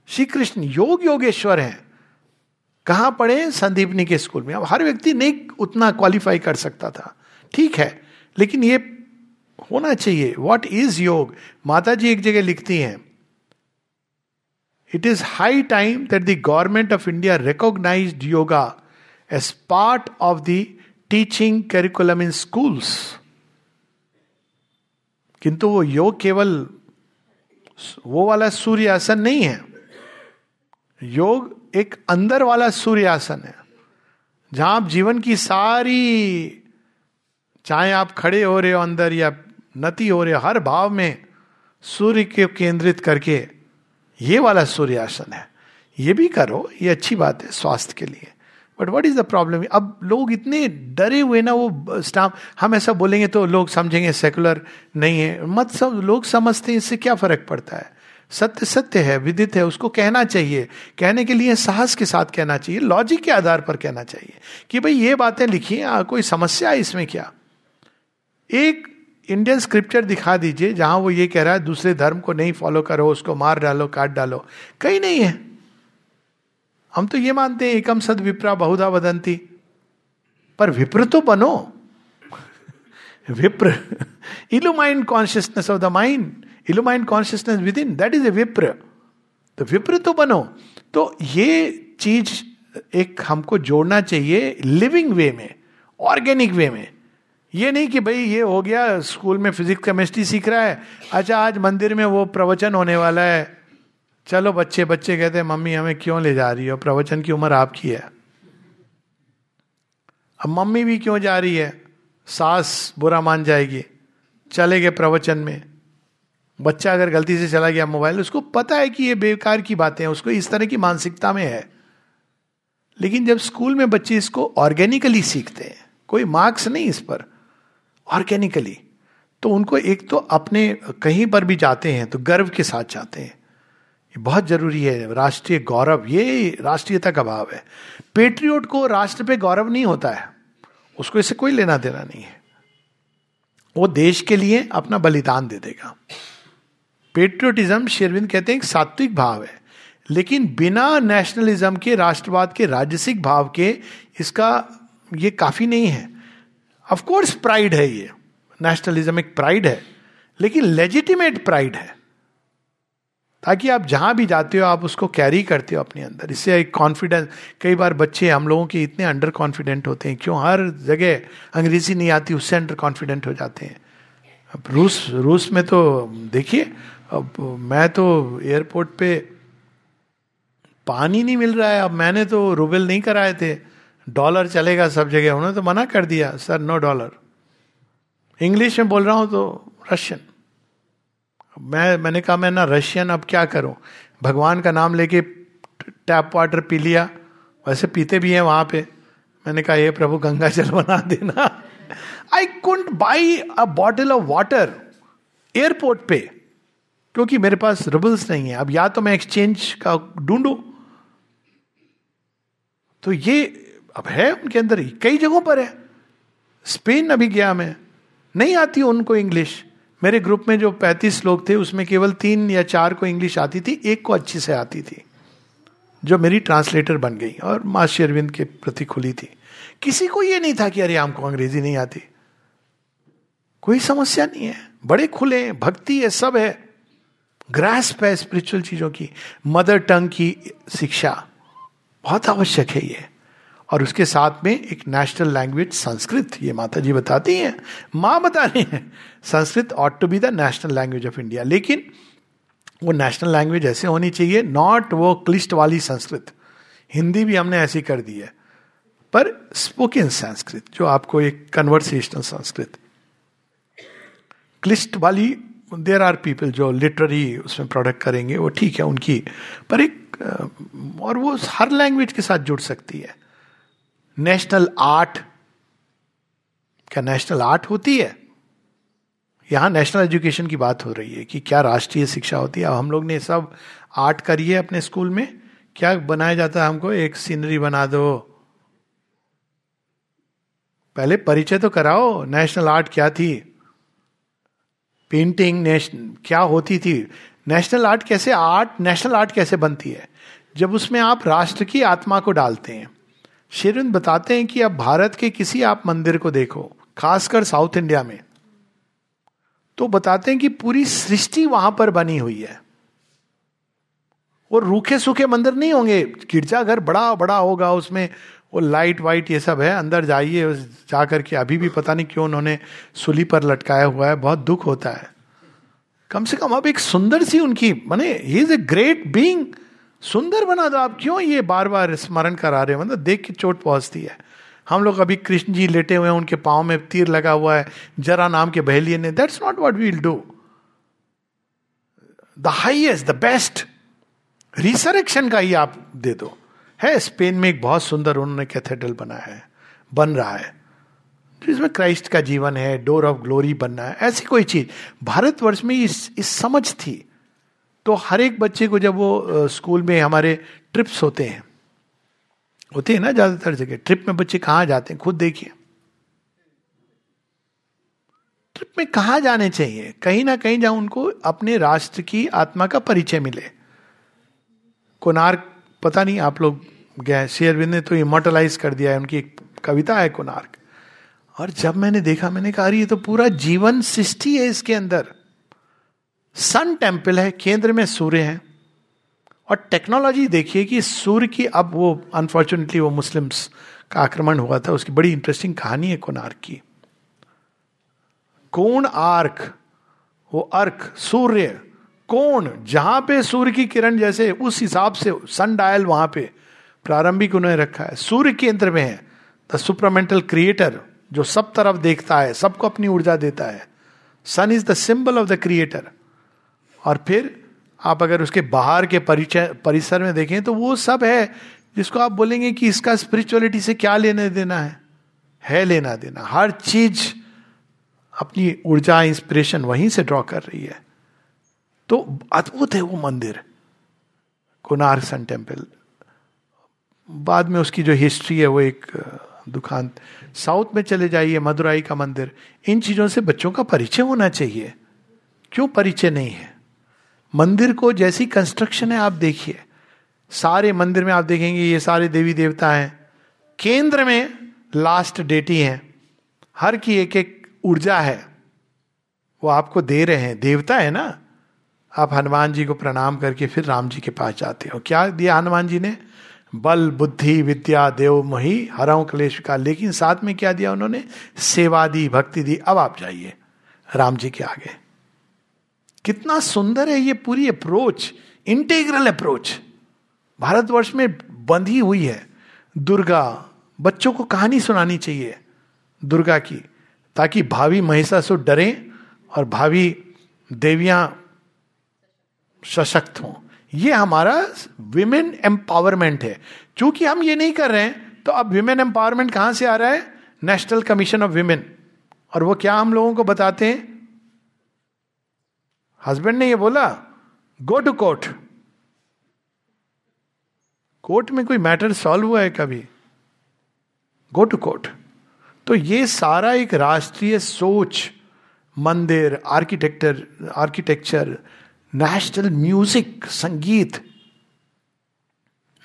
श्री कृष्ण योग योगेश्वर हैं। कहाँ पढ़े? संदीपनी के स्कूल में। अब हर व्यक्ति नहीं उतना क्वालिफाई कर सकता था। ठीक है, लेकिन ये होना चाहिए। वॉट इज़ योग? माता जी एक जगह लिखती हैं। It is high time that the government of India recognise yoga as part of the teaching curriculum in schools किंतु वो योग केवल वो वाला सूर्य आसन नहीं है। योग एक अंदर वाला सूर्य आसन है, जहाँ आप जीवन की सारी, चाहे आप खड़े हो रहे हो अंदर या नति हो रहे हो, हर भाव में सूर्य के केंद्रित करके, ये वाला सूर्यासन है। ये भी करो, ये अच्छी बात है स्वास्थ्य के लिए। But what is the problem अब लोग इतने डरे हुए ना, वो स्टाफ हम ऐसा बोलेंगे तो लोग समझेंगे सेकुलर नहीं है। मत सब लोग समझते हैं, इससे क्या फ़र्क पड़ता है? सत्य सत्य है, विदित है, उसको कहना चाहिए। कहने के लिए साहस के साथ कहना चाहिए लॉजिक के आधार पर कहना चाहिए कि भाई ये बातें लिखी कोई समस्या है इसमें क्या? एक इंडियन स्क्रिप्चर दिखा दीजिए, जहाँ वो ये कह रहा है, दूसरे धर्म को नहीं फॉलो करो, उसको मार डालो, काट डालो। कहीं नहीं है। हम तो ये मानते हैं, एकम सद विप्रा बहुधा वदंती। पर विप्र तो बनो। विप्र illumined consciousness of the mind. Illumined consciousness within that is a विप्र तो विप्र तो बनो। तो ये चीज़ एक हमको जोड़ना चाहिए लिविंग वे में ऑर्गेनिक वे में। ये नहीं कि भाई ये हो गया स्कूल में फिजिक्स केमिस्ट्री सीख रहा है। अच्छा आज मंदिर में वो प्रवचन होने वाला है। चलो बच्चे बच्चे कहते हैं, मम्मी, हमें क्यों ले जा रही हो? प्रवचन की उम्र आपकी है। अब मम्मी भी क्यों जा रही है? सास बुरा मान जाएगी। चले गए प्रवचन में। बच्चा अगर गलती से चला गया मोबाइल, उसको पता है कि ये बेकार की बातें हैं, उसको इस तरह की मानसिकता में है। लेकिन जब स्कूल में बच्चे इसको ऑर्गेनिकली सीखते हैं, कोई मार्क्स नहीं इस पर, ऑर्गेनिकली तो उनको एक तो अपने कहीं पर भी जाते हैं तो गर्व के साथ जाते हैं। ये बहुत ज़रूरी है, राष्ट्रीय गौरव, ये राष्ट्रीयता का भाव है। पेट्रियोट को राष्ट्र पे गौरव नहीं होता है, उसको इससे कोई लेना देना नहीं है। वो देश के लिए अपना बलिदान दे देगा। पेट्रियोटिज्म शेरविंद कहते हैं सात्विक भाव है। लेकिन बिना नेशनलिज्म के, राष्ट्रवाद के, राजसिक भाव के, इसका ये काफ़ी नहीं है। ऑफ़ कोर्स प्राइड है ये। नेशनलिज्म एक प्राइड है, लेकिन लेजिटिमेट प्राइड है। ताकि आप जहाँ भी जाते हो, आप उसको कैरी करते हो अपने अंदर। इससे एक कॉन्फिडेंस कई बार बच्चे हम लोगों के इतने अंडर कॉन्फिडेंट होते हैं, क्यों? हर जगह अंग्रेज़ी नहीं आती, उससे अंडर कॉन्फिडेंट हो जाते हैं। अब रूस रूस में तो देखिए अब मैं तो एयरपोर्ट पे पानी नहीं मिल रहा है, अब मैंने तो रूबल नहीं कराए थे। डॉलर चलेगा सब जगह, उन्होंने तो मना कर दिया, सर नो डॉलर इंग्लिश में बोल रहा हूँ तो रशियन। मैं, मैंने कहा, मैं ना रशियन, अब क्या करूँ? भगवान का नाम लेके टैप वाटर पी लिया, वैसे पीते भी हैं वहाँ पे। मैंने कहा, ये प्रभु गंगा जल बना देना। I couldn't buy a bottle of water airport पे। क्योंकि मेरे पास रबल्स नहीं है। अब या तो मैं एक्सचेंज का ढूंढू। तो ये अब है उनके अंदर ही कई जगहों पर है। स्पेन अभी गया मैं। नहीं आती उनको इंग्लिश मेरे ग्रुप में जो पैंतीस लोग थे, उसमें केवल तीन या चार को इंग्लिश आती थी, एक को अच्छी से आती थी, जो मेरी ट्रांसलेटर बन गई और माँ शेरविंद के प्रति खुली थी। किसी को ये नहीं था कि अरे हमको अंग्रेज़ी नहीं आती। कोई समस्या नहीं है। बड़े खुले हैं, भक्ति है, सब है। ग्रास्प है स्पिरिचुअल चीज़ों की। मदर टंग की शिक्षा। बहुत आवश्यक है ये। और उसके साथ में एक नेशनल लैंग्वेज संस्कृत, ये माता जी बताती हैं। माँ बता रही हैं, Sanskrit ought to be the national language of India लेकिन वो नेशनल लैंग्वेज ऐसे होनी चाहिए नॉट वो क्लिष्ट वाली संस्कृत। हिंदी भी हमने ऐसी कर दी है। पर स्पोकन संस्कृत, जो आपको एक कन्वर्सेशनल संस्कृत। क्लिष्ट वाली देर आर पीपल जो लिटररी उसमें प्रोडक्ट करेंगे, वो ठीक है उनकी, पर एक और वो हर लैंग्वेज के साथ जुड़ सकती है। नेशनल आर्ट क्या नेशनल आर्ट होती है? यहाँ नेशनल एजुकेशन की बात हो रही है कि क्या राष्ट्रीय शिक्षा होती है? अब हम लोग ने सब आर्ट करी है अपने स्कूल में। क्या बनाया जाता है हमको? एक सीनरी बना दो। पहले परिचय तो कराओ नेशनल आर्ट क्या थी? पेंटिंग क्या होती थी? नेशनल आर्ट कैसे आर्ट नेशनल आर्ट कैसे बनती है? जब उसमें आप राष्ट्र की आत्मा को डालते हैं। शेरविंद बताते हैं कि अब भारत के किसी आप मंदिर को देखो, खासकर साउथ इंडिया में। तो बताते हैं कि पूरी सृष्टि वहाँ पर बनी हुई है। और रूखे सूखे मंदिर नहीं होंगे। गिरजाघर बड़ा बड़ा होगा उसमें। वो लाइट वाइट ये सब है, अंदर जाइए जा करके अभी भी पता नहीं क्यों उन्होंने सुली पर लटकाया हुआ है, बहुत दुख होता है। कम से कम अब एक सुंदर सी उनकी, माने he is a great being सुंदर बना दो, आप क्यों ये बार बार स्मरण करा रहे हो? मतलब देख के चोट पहुँचती है। हम लोग अभी कृष्ण जी लेटे हुए हैं, उनके पाँव में तीर लगा हुआ है, जरा नाम के बहेलिए ने that's not what we'll do the highest the best resurrection का ही आप दे दो। है, स्पेन में एक बहुत सुंदर उन्होंने कैथेड्रल बनाया है, बन रहा है। जिसमें क्राइस्ट का जीवन है, डोर ऑफ़ ग्लोरी बनना है, ऐसी कोई चीज़। भारतवर्ष में इस इस समझ थी। तो हर एक बच्चे को जब वो स्कूल में हमारे ट्रिप्स होते हैं होते हैं ना ज़्यादातर जगह, ट्रिप में बच्चे कहाँ जाते हैं, खुद देखिए। ट्रिप में कहा जाने चाहिए? कहीं ना कहीं जहाँ उनको अपने राष्ट्र की आत्मा का परिचय मिले। कोनार्क पता नहीं आप लोग गए, शेयरविंद ने तो इमोटलाइज कर दिया है, उनकी एक कविता है कोनार्क और जब मैंने देखा, मैंने कहा ये तो पूरा जीवन सृष्टि है इसके अंदर। सन टेंपल है, केंद्र में सूर्य है। और टेक्नोलॉजी देखिए कि सूर्य की अब वो अनफॉर्चुनेटली वो मुस्लिम्स का आक्रमण हुआ था, उसकी बड़ी इंटरेस्टिंग कहानी है कोनार्क की। कोण आर्क? वो अर्क, सूर्य। कोण, जहाँ पे सूर्य की किरण जैसे, उस हिसाब से सन डायल वहाँ पे प्रारंभिक उन्होंने रखा है। सूर्य केंद्र में है। द सुपरमेंटल क्रिएटर जो सब तरफ़ देखता है, सबको अपनी ऊर्जा देता है। Sun is the symbol of the creator और फिर आप अगर उसके बाहर के परिचय, परिसर में देखें तो वो सब है जिसको आप बोलेंगे कि इसका स्पिरिचुअलिटी से क्या लेने देना है? है लेना देना। हर चीज़ अपनी ऊर्जा इंस्पिरेशन वहीं से ड्रॉ कर रही है। तो अद्भुत है वो मंदिर, कोनार सन टेंपल बाद में उसकी जो हिस्ट्री है, वो एक दुकान। साउथ में चले जाइए, मदुराई का मंदिर। इन चीज़ों से बच्चों का परिचय होना चाहिए। क्यों परिचय नहीं है? मंदिर को जैसी कंस्ट्रक्शन है, आप देखिए। सारे मंदिर में आप देखेंगे, ये सारे देवी देवता हैं। केंद्र में लास्ट डेटी हैं हर की एक एक ऊर्जा है। वो आपको दे रहे हैं। देवता है ना? आप हनुमान जी को प्रणाम करके फिर राम जी के पास जाते हो। क्या दिया हनुमान जी ने? बल, बुद्धि, विद्या, देव, मही, हराओ, क्लेश का लेकिन साथ में क्या दिया उन्होंने? सेवा दी, भक्ति दी। अब आप जाइए राम जी के आगे। कितना सुंदर है ये पूरी अप्रोच इंटेग्रल अप्रोच भारतवर्ष में बंधी हुई है। दुर्गा, बच्चों को कहानी सुनानी चाहिए दुर्गा की, ताकि भावी महिषासुर डरे और भावी देवियाँ सशक्त हों। ये हमारा विमेन एम्पावरमेंट है। चूँकि हम ये नहीं कर रहे हैं तो अब विमेन एम्पावरमेंट कहाँ से आ रहा है? नेशनल कमीशन ऑफ़ विमेन और वो क्या हम लोगों को बताते हैं? हस्बैंड ने ये बोला गो टू कोर्ट कोर्ट में कोई मैटर सॉल्व हुआ है कभी? गो टू कोर्ट तो ये सारा एक राष्ट्रीय सोच, मंदिर आर्किटेक्टर आर्किटेक्चर नेशनल म्यूज़िक संगीत।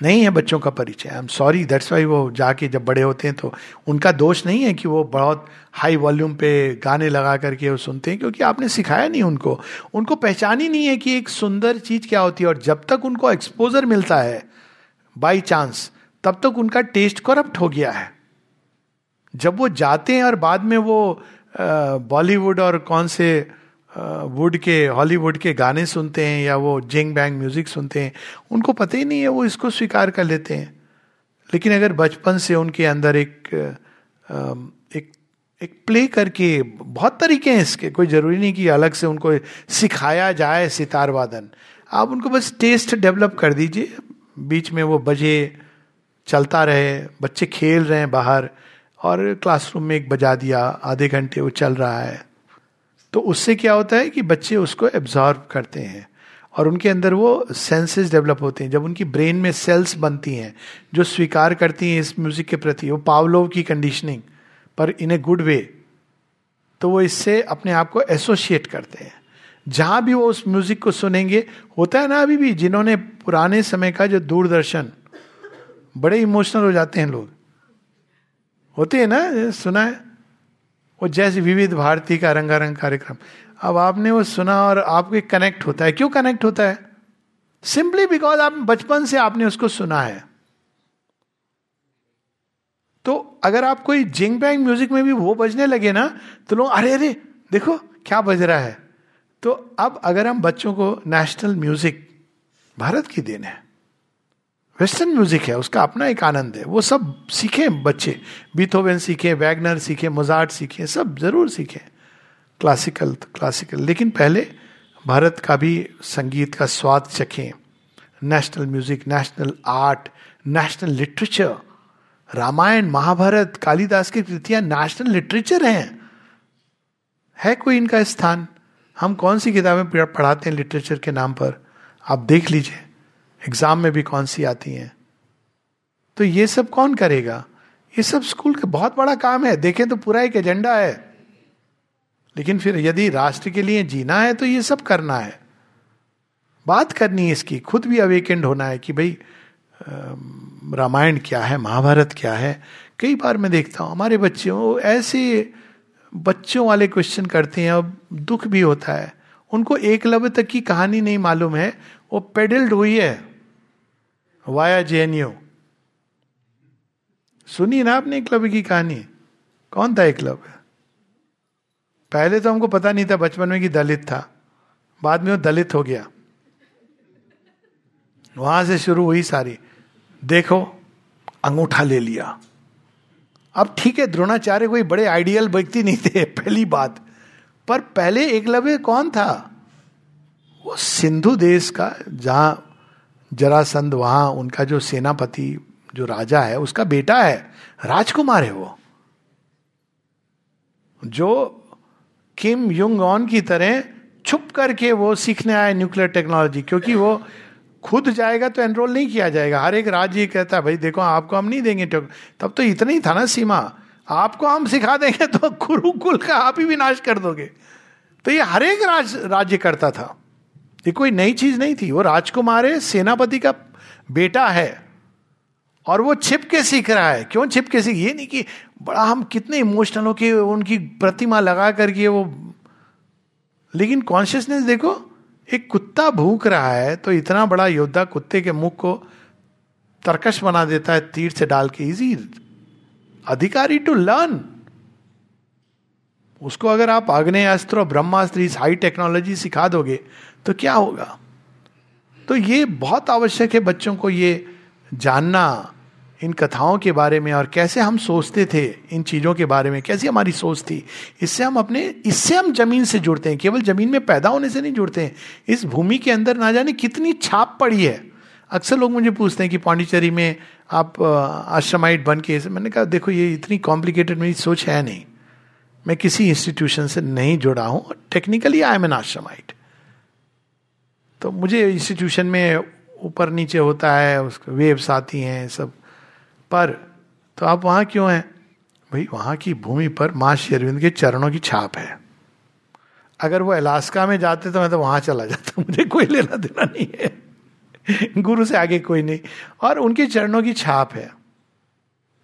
नहीं है बच्चों का परिचय। I am sorry that's why वो जाके जब बड़े होते हैं तो उनका दोष नहीं है कि वो बहुत हाई वॉल्यूम पे गाने लगा करके वो सुनते हैं, क्योंकि आपने सिखाया नहीं उनको। उनको पहचान ही नहीं है कि एक सुंदर चीज़ क्या होती है, और जब तक उनको एक्सपोजर मिलता है बाई चांस तब तक उनका टेस्ट करप्ट हो गया है। जब वो जाते हैं और बाद में वो बॉलीवुड और कौन से वुड के हॉलीवुड के गाने सुनते हैं या वो जेंग बैंग म्यूज़िक सुनते हैं, उनको पता ही नहीं है, वो इसको स्वीकार कर लेते हैं। लेकिन अगर बचपन से उनके अंदर एक एक एक प्ले करके, बहुत तरीके हैं इसके, कोई ज़रूरी नहीं कि अलग से उनको सिखाया जाए सितार वादन। आप उनको बस टेस्ट डेवलप कर दीजिए, बीच में वो बजे चलता रहे, बच्चे खेल रहे हैं बाहर, और क्लासरूम में एक बजा दिया, आधे घंटे वो चल रहा है। तो उससे क्या होता है कि बच्चे उसको एब्जॉर्व करते हैं और उनके अंदर वो सेंसेस डेवलप होते हैं। जब उनकी ब्रेन में सेल्स बनती हैं, जो स्वीकार करती हैं इस म्यूज़िक के प्रति, वो पावलोव की कंडीशनिंग पर इन ए गुड वे तो वो इससे अपने आप को एसोसिएट करते हैं। जहाँ भी वो उस म्यूज़िक को सुनेंगे, होता है ना अभी भी, जिन्होंने पुराने समय का जो दूरदर्शन, बड़े इमोशनल हो जाते हैं लोग। होते हैं ना, सुना है? वो जैसे विविध भारती का रंगारंग कार्यक्रम। अब आपने वो सुना और आपको कनेक्ट होता है। क्यों कनेक्ट होता है? सिंपली बिकॉज़ आप बचपन से आपने उसको सुना है। तो अगर आप कोई जिंग बैंग म्यूज़िक में भी वो बजने लगे ना तो लोग, अरे अरे, देखो, क्या बज रहा है? तो अब अगर हम बच्चों को नेशनल म्यूज़िक भारत की देन है। वेस्टर्न म्यूज़िक है, उसका अपना एक आनंद है। वो सब सीखे बच्चे। बीथोवेन सीखे वैगनर सीखे मोजार्ट सीखे, सब ज़रूर सीखे। क्लासिकल तो क्लासिकल लेकिन पहले भारत का भी संगीत का स्वाद चखें। National music national art national literature Ramayana, Mahabharata, Kalidasa की कृतियाँ नेशनल लिटरेचर हैं। है कोई इनका स्थान? हम कौन सी किताबें पढ़ाते हैं लिटरेचर के नाम पर? आप देख लीजिए। एग्ज़ाम में भी कौन सी आती हैं? तो ये सब कौन करेगा? ये सब स्कूल का बहुत बड़ा काम है। देखें तो पूरा एक एजेंडा है। लेकिन फिर यदि राष्ट्र के लिए जीना है तो ये सब करना है। बात करनी है इसकी। खुद भी अवेकेंड होना है कि भाई रामायण क्या है? महाभारत क्या है? कई बार मैं देखता हूँ, हमारे बच्चे वो ऐसे बच्चों वाले क्वेश्चन करते हैं और दुख भी होता है। उनको एकलव्य तक की कहानी नहीं मालूम है। वो पेडल्ड हुई है। वाया जे सुनी ना आपने एकलव्य की कहानी? कौन था एकलव्य पहले तो हमको पता नहीं था बचपन में कि दलित था। बाद में वो दलित हो गया। वहाँ से शुरू हुई सारी। देखो, अंगूठा ले लिया। अब ठीक है, द्रोणाचार्य कोई बड़े आइडियल व्यक्ति नहीं थे, पहली बात। पर पहले एकलव्य कौन था? वो सिंधु देश का, जहाँ जरासंध वहाँ उनका जो सेनापति जो राजा है उसका बेटा है राजकुमार है वो। जो किम युंग ऑन की तरह छुप करके वो सीखने आए न्यूक्लियर टेक्नोलॉजी क्योंकि वो खुद जाएगा तो एनरोल नहीं किया जाएगा। हर एक राज्य कहता है भाई देखो आपको हम नहीं देंगे तब तो इतना ही था ना सीमा। आपको हम सिखा देंगे तो कुरुकुल का आप ही विनाश कर दोगे। तो ये हर एक राज, राज्य करता था। ये कोई नई चीज़ नहीं थी। वो राजकुमार है, सेनापति का बेटा है और वो छिप के सीख रहा है। क्यों छिप के सीख? ये नहीं कि बड़ा हम कितने इमोशनल हो कि उनकी प्रतिमा लगा करके वो लेकिन कॉन्शियसनेस देखो, एक कुत्ता भूख रहा है तो इतना बड़ा योद्धा कुत्ते के मुख को तरकश बना देता है, तीर से डाल के। इजी अधिकारी टू लर्न उसको अगर आप अस्त्र और ब्रह्मास्त्र, इस हाई टेक्नोलॉजी सिखा दोगे तो क्या होगा? तो ये बहुत आवश्यक है बच्चों को ये जानना इन कथाओं के बारे में और कैसे हम सोचते थे इन चीज़ों के बारे में, कैसी हमारी सोच थी। इससे हम अपने, इससे हम ज़मीन से जुड़ते हैं, केवल ज़मीन में पैदा होने से नहीं जुड़ते हैं। इस भूमि के अंदर ना जाने कितनी छाप पड़ी है। अक्सर लोग मुझे पूछते हैं कि पांडिचेरी में आप आश्रमाइट बन के, मैंने कहा, देखो, ये इतनी कॉम्प्लिकेटेड मेरी सोच है नहीं। मैं किसी इंस्टीट्यूशन से नहीं जुड़ा हूँ। Technically I am an ashramite तो मुझे इंस्टीट्यूशन में ऊपर नीचे होता है, उसके वेव्स आती हैं, सब। पर तो आप वहाँ क्यों हैं? भाई, वहाँ की भूमि पर माँ शेरविंद के चरणों की छाप है। अगर वो अलास्का में जाते तो मैं तो वहाँ चला जाता। मुझे कोई लेना देना नहीं है। गुरु से आगे कोई नहीं। और उनके चरणों की छाप है।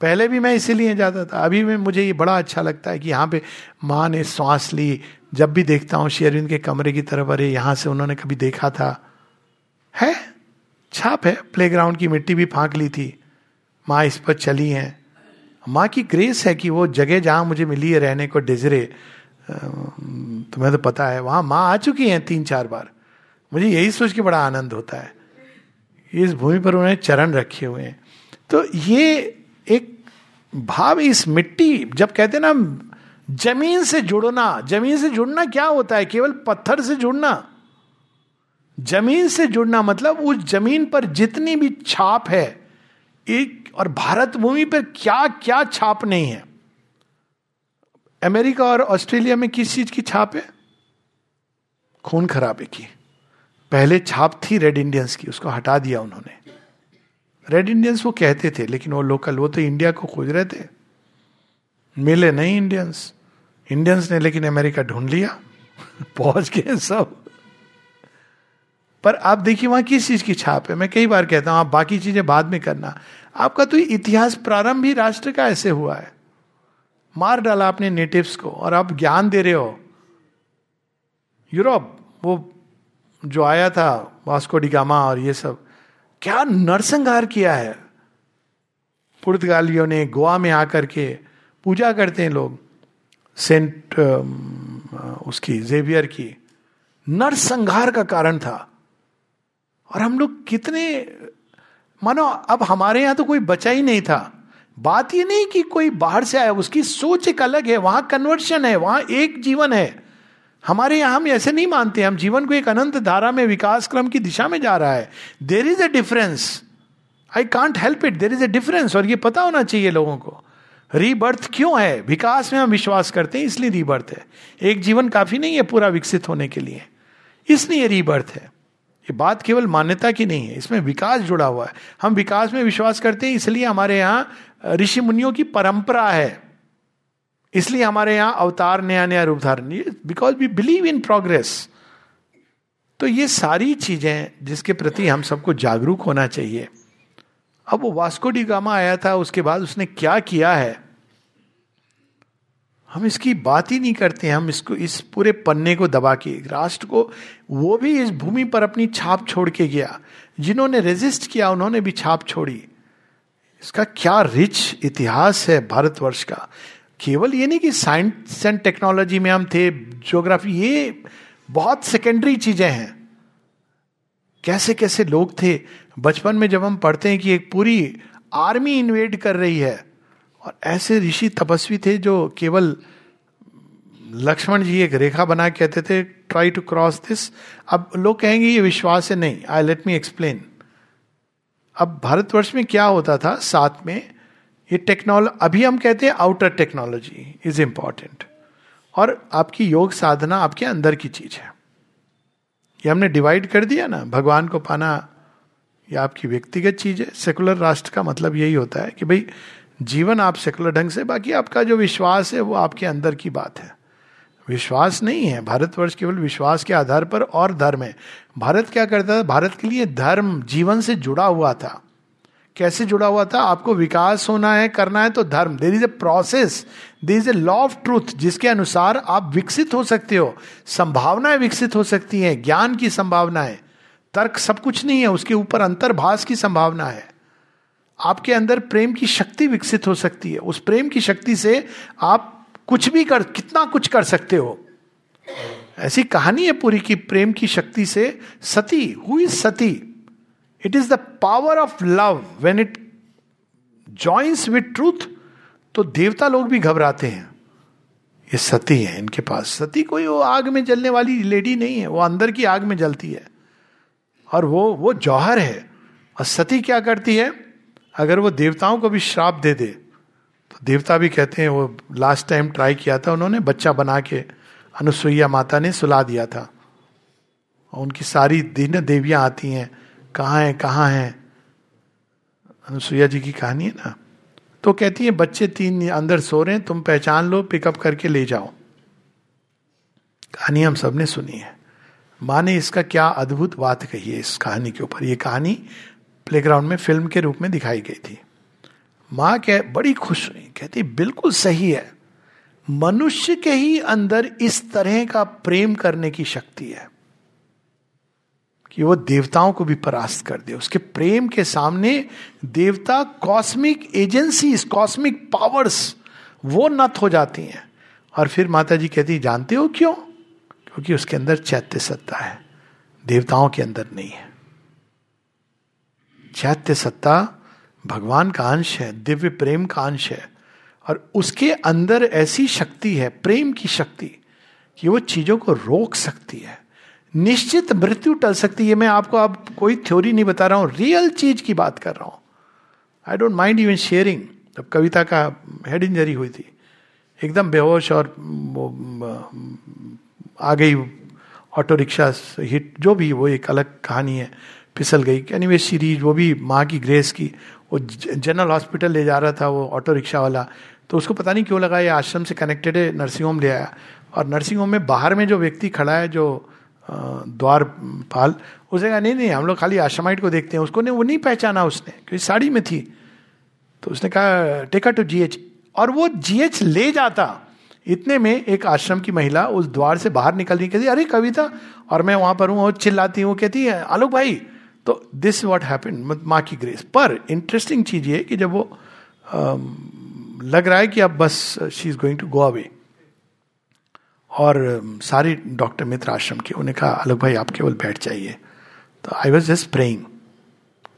पहले भी मैं इसीलिए जाता था। अभी भी मुझे ये बड़ा अच्छा लगता है कि यहाँ पे माँ ने सांस ली। जब भी देखता हूँ शेरविंद के कमरे की तरफ़, अरे यहाँ से उन्होंने कभी देखा था। है? छाप है। प्लेग्राउंड की मिट्टी भी फाँक ली थी। माँ इस पर चली हैं। माँ की ग्रेस है कि वो जगह जहाँ मुझे मिली है रहने को, डिजरे तुम्हें तो पता है, वहाँ माँ आ चुकी हैं तीन चार बार। मुझे यही सोच के बड़ा आनंद होता है। इस भूमि पर उन्होंने चरण रखे हुए हैं। तो ये एक भाव इस मिट्टी, जब कहते ना, ज़मीन से जुड़ना, ज़मीन से जुड़ना क्या होता है? केवल पत्थर से जुड़ना। ज़मीन से जुड़ना मतलब उस ज़मीन पर जितनी भी छाप है, एक और भारत भूमि पर क्या क्या छाप नहीं है। अमेरिका और ऑस्ट्रेलिया में किस चीज़ की छाप है? खून खराबे की। पहले छाप थी रेड इंडियंस की, उसको हटा दिया उन्होंने। रेड इंडियंस वो कहते थे, लेकिन वो लोकल वो तो इंडिया को खोज रहे थे। मिले नहीं इंडियंस इंडियंस ने लेकिन अमेरिका ढूंढ लिया। पहुँच गए सब। पर आप देखिए वहाँ किस चीज़ की छाप है? मैं कई बार कहता हूँ, आप बाकी चीज़ें बाद में करना। आपका तो इतिहास प्रारंभ ही राष्ट्र का ऐसे हुआ है। मार डाला आपने नेटिव्स को, और आप ज्ञान दे रहे हो। यूरोप, वो जो आया था, वास्को डिगामा और ये सब क्या नरसंहार किया है? पुर्तगालियों ने गोवा में आकर के पूजा करते हैं लोग। सेंट उसकी जेवियर की। नरसंहार का कारण था। और हम लोग कितने, मानो अब हमारे यहाँ तो कोई बचा ही नहीं था। बात ये नहीं कि कोई बाहर से आया, उसकी सोच एक अलग है, वहाँ कन्वर्शन है, वहाँ एक जीवन है। हमारे यहाँ हम ऐसे नहीं मानते, हम जीवन को एक अनंत धारा में, विकास क्रम की दिशा में जा रहा है। There is a difference I can't help it there is a difference और ये पता होना चाहिए लोगों को। रीबर्थ क्यों है? विकास में हम विश्वास करते हैं, इसलिए रीबर्थ है। एक जीवन काफ़ी नहीं है पूरा विकसित होने के लिए। इसलिए रीबर्थ है। ये बात केवल मान्यता की नहीं है। इसमें विकास जुड़ा हुआ है। हम विकास में विश्वास करते हैं, इसलिए हमारे यहाँ ऋषि मुनियों की परंपरा है। इसलिए हमारे यहाँ अवतार, नया नया रूप धारण because we believe in progress तो ये सारी चीज़ें जिसके प्रति हम सबको जागरूक होना चाहिए। अब वो वास्को डी गामा आया था, उसके बाद उसने क्या किया है? हम इसकी बात ही नहीं करते, हम इसको, इस पूरे पन्ने को दबा के, राष्ट्र को, वो भी इस भूमि पर अपनी छाप छोड़ के गया। जिन्होंने रेजिस्ट किया, उन्होंने भी छाप छोड़ी। इसका क्या रिच इतिहास है भारतवर्ष का। केवल ये नहीं कि साइंस एंड टेक्नोलॉजी में हम थे ज्योग्राफी ये बहुत सेकेंडरी चीज़ें हैं। कैसे कैसे लोग थे? बचपन में जब हम पढ़ते हैं कि एक पूरी आर्मी इन्वेड कर रही है, और ऐसे ऋषि तपस्वी थे जो केवल लक्ष्मण जी एक रेखा बना कहते थे ट्राई टू क्रॉस दिस अब लोग कहेंगे, ये विश्वास है नहीं। आई लेट मी एक्सप्लेन अब भारतवर्ष में क्या होता था साथ में? ये टेक्नोलॉजी अभी हम कहते हैं आउटर टेक्नोलॉजी इज़ इंपॉर्टेंट और आपकी योग साधना आपके अंदर की चीज़ है। ये हमने डिवाइड कर दिया ना, भगवान को पाना ये आपकी व्यक्तिगत चीज़ है। सेकुलर राष्ट्र का मतलब यही होता है कि भाई, जीवन आप सेकुलर ढंग से, बाकी आपका जो विश्वास है वो आपके अंदर की बात है। विश्वास नहीं है। भारतवर्ष केवल विश्वास के आधार पर और धर्म है। भारत क्या करता था? भारत के लिए धर्म जीवन से जुड़ा हुआ था। कैसे जुड़ा हुआ था? आपको विकास होना है, करना है तो धर्म। There is a process there is a law of truth जिसके अनुसार आप विकसित हो सकते हो। संभावनाएँ विकसित हो सकती हैं, ज्ञान की संभावना है। तर्क सब कुछ नहीं है, उसके ऊपर अंतर्भाष की संभावना है। आपके अंदर प्रेम की शक्ति विकसित हो सकती है। उस प्रेम की शक्ति से आप कुछ भी कर, कितना कुछ कर सकते हो। ऐसी कहानी है पूरी की प्रेम की शक्ति से सती। हुई सती? It is the power of love when it joins with truth तो देवता लोग भी घबराते हैं। ये सती है इनके पास। सती कोई वो आग में जलने वाली लेडी नहीं है। वो अंदर की आग में जलती है। और वो वो जौहर है। और सती क्या करती है? अगर वो देवताओं को भी श्राप दे दे तो देवता भी कहते हैं, वो लास्ट टाइम ट्राई किया था उन्होंने, बच्चा बना के अनुसुईया माता ने सुला दिया था। और उनकी सारी दिन देवियाँ आती हैं। कहाँ है कहाँ है? अनुसुईया जी की कहानी है ना? तो कहती है, बच्चे तीन अंदर सो रहे हैं, तुम पहचान लो पिकअप करके ले जाओ. कहानी हम सबने सुनी है। माँ ने इसका क्या अद्भुत बात कही है इस कहानी के ऊपर। ये कहानी प्लेग्राउंड में फ़िल्म के रूप में दिखाई गई थी। माँ कह, बड़ी खुश हुई कहती, बिल्कुल सही है। मनुष्य के ही अंदर इस तरह का प्रेम करने की शक्ति है। कि वो देवताओं को भी परास्त कर दे। उसके प्रेम के सामने देवता कॉस्मिक एजेंसी कॉस्मिक पावर्स वो नत हो जाती हैं। और फिर माता जी कहती जानते हो क्यों? क्योंकि उसके अंदर चैत्य सत्ता है। देवताओं के अंदर नहीं है। चैत्य सत्ता भगवान का अंश है, दिव्य प्रेम का अंश है। और उसके अंदर ऐसी शक्ति है, प्रेम की शक्ति, कि वो चीज़ों को रोक सकती है। निश्चित मृत्यु टल सकती है। मैं आपको अब कोई थ्योरी नहीं बता रहा हूँ। रियल चीज़ की बात कर रहा हूँ। I don't mind even sharing जब कविता का हेड इंजरी हुई थी। एकदम बेहोश और आ गई ऑटो रिक्शा हिट जो भी, वो एक अलग कहानी है। फिसल गई। एनीवे सीरीज़ वो भी माँ की ग्रेस की। वो जनरल हॉस्पिटल ले जा रहा था वो ऑटो रिक्शा वाला। तो उसको पता नहीं क्यों लगा, ये आश्रम से कनेक्टेड है नर्सिंग होम ले आया। और नर्सिंग होम में बाहर में जो व्यक्ति खड़ा है, जो द्वार पाल उसने कहा नहीं नहीं हम लोग खाली आश्रमाइट को देखते हैं। उसको ने वो नहीं पहचाना उसने क्योंकि साड़ी में थी। तो उसने कहा टेका टू जीएच और वो जीएच ले जाता। इतने में एक आश्रम की महिला उस द्वार से बाहर निकल रही कहती अरे कविता और मैं वहाँ पर हूँ और चिल्लाती हूँ कहती है आलोक भाई। तो दिस वॉट हैपन माँ की ग्रेस पर इंटरेस्टिंग चीज़ ये कि जब वो आ, लग रहा है कि अब बस she is going to go away और सारे डॉक्टर मित्र आश्रम के उन्हें कहा आलोक भाई, आप केवल बैठ जाइए। तो आई वॉज़ जस्ट प्रेइंग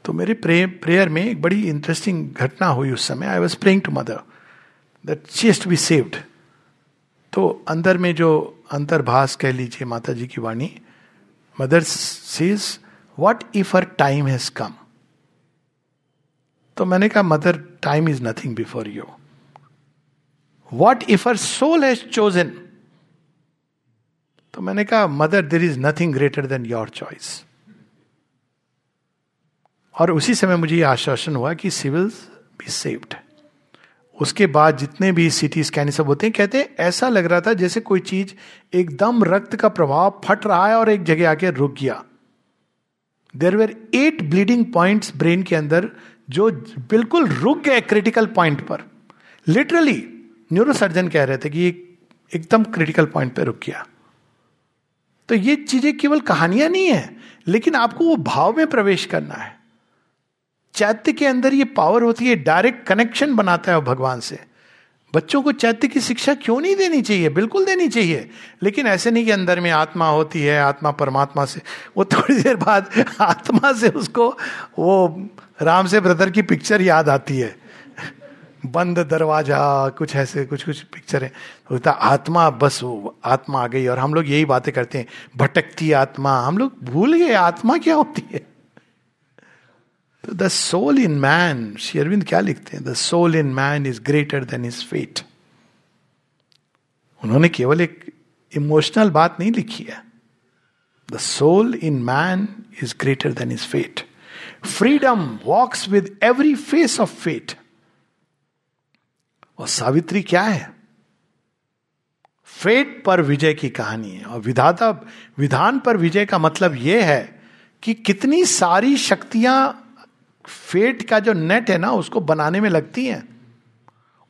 तो मेरे प्रे प्रेयर में एक बड़ी इंटरेस्टिंग घटना हुई उस समय। I was praying to mother that she to be saved तो अंदर में जो अंतर्भाष कह लीजिए माता जी की वाणी mother says what if our time has come तो मैंने कहा mother time is nothing before you what if our soul has chosen तो मैंने कहा mother there is nothing greater than your choice और उसी समय मुझे यह आश्वासन हुआ कि सिविल्स बी सेव्ड उसके बाद जितने भी सिटी स्कैन सब होते हैं, कहते हैं, ऐसा लग रहा था जैसे कोई चीज़ एकदम रक्त का प्रभाव फट रहा है और एक जगह आके रुक गया. There were at bleeding points brain के अंदर जो बिल्कुल रुक गए क्रिटिकल पॉइंट पर। लिटरली न्यूरोसर्जन कह रहे थे कि एकदम क्रिटिकल पॉइंट पर रुक गया। तो ये चीज़ें केवल कहानियाँ नहीं है, लेकिन आपको वो भाव में प्रवेश करना है। चैत्य के अंदर ये पावर होती है डायरेक्ट कनेक्शन बनाता है भगवान से। बच्चों को चैत्य की शिक्षा क्यों नहीं देनी चाहिए? बिल्कुल देनी चाहिए। लेकिन ऐसे नहीं कि अंदर में आत्मा होती है, आत्मा परमात्मा से। वो थोड़ी देर बाद आत्मा से उसको वो राम से ब्रदर की पिक्चर याद आती है। बंद दरवाज़ा, कुछ ऐसे, कुछ कुछ पिक्चर है। होता आत्मा, बस आत्मा आ गई। और हम लोग यही बातें करते हैं, भटकती आत्मा। हम लोग भूल गए, आत्मा क्या होती है? तो the soul in man Shri Aurobindo क्या लिखते हैं? The soul in man is greater than his fate उन्होंने केवल एक इमोशनल बात नहीं लिखी है। The soul in man is greater than his fate freedom walks with every face of fate और सावित्री क्या है? फेट पर विजय की कहानी है और विधाता, विधान पर विजय का मतलब यह है कि कितनी सारी शक्तियाँ फेट का जो नेट है ना, उसको बनाने में लगती हैं।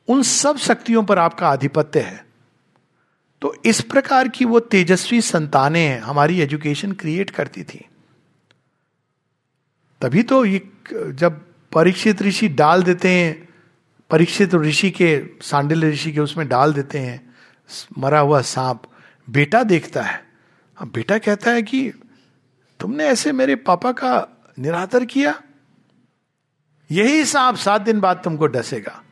उन सब शक्तियों पर आपका आधिपत्य है। तो इस प्रकार की वो तेजस्वी संतानें हमारी एजुकेशन क्रिएट करती थी। तभी तो ये जब परीक्षित ऋषि डाल देते हैं परीक्षित ऋषि के सांडिल ऋषि के उसमें डाल देते हैं मरा हुआ सांप। बेटा देखता है। अब बेटा कहता है कि, तुमने ऐसे मेरे पापा का निरादर किया? यही सांप सात दिन बाद तुमको डसेगा।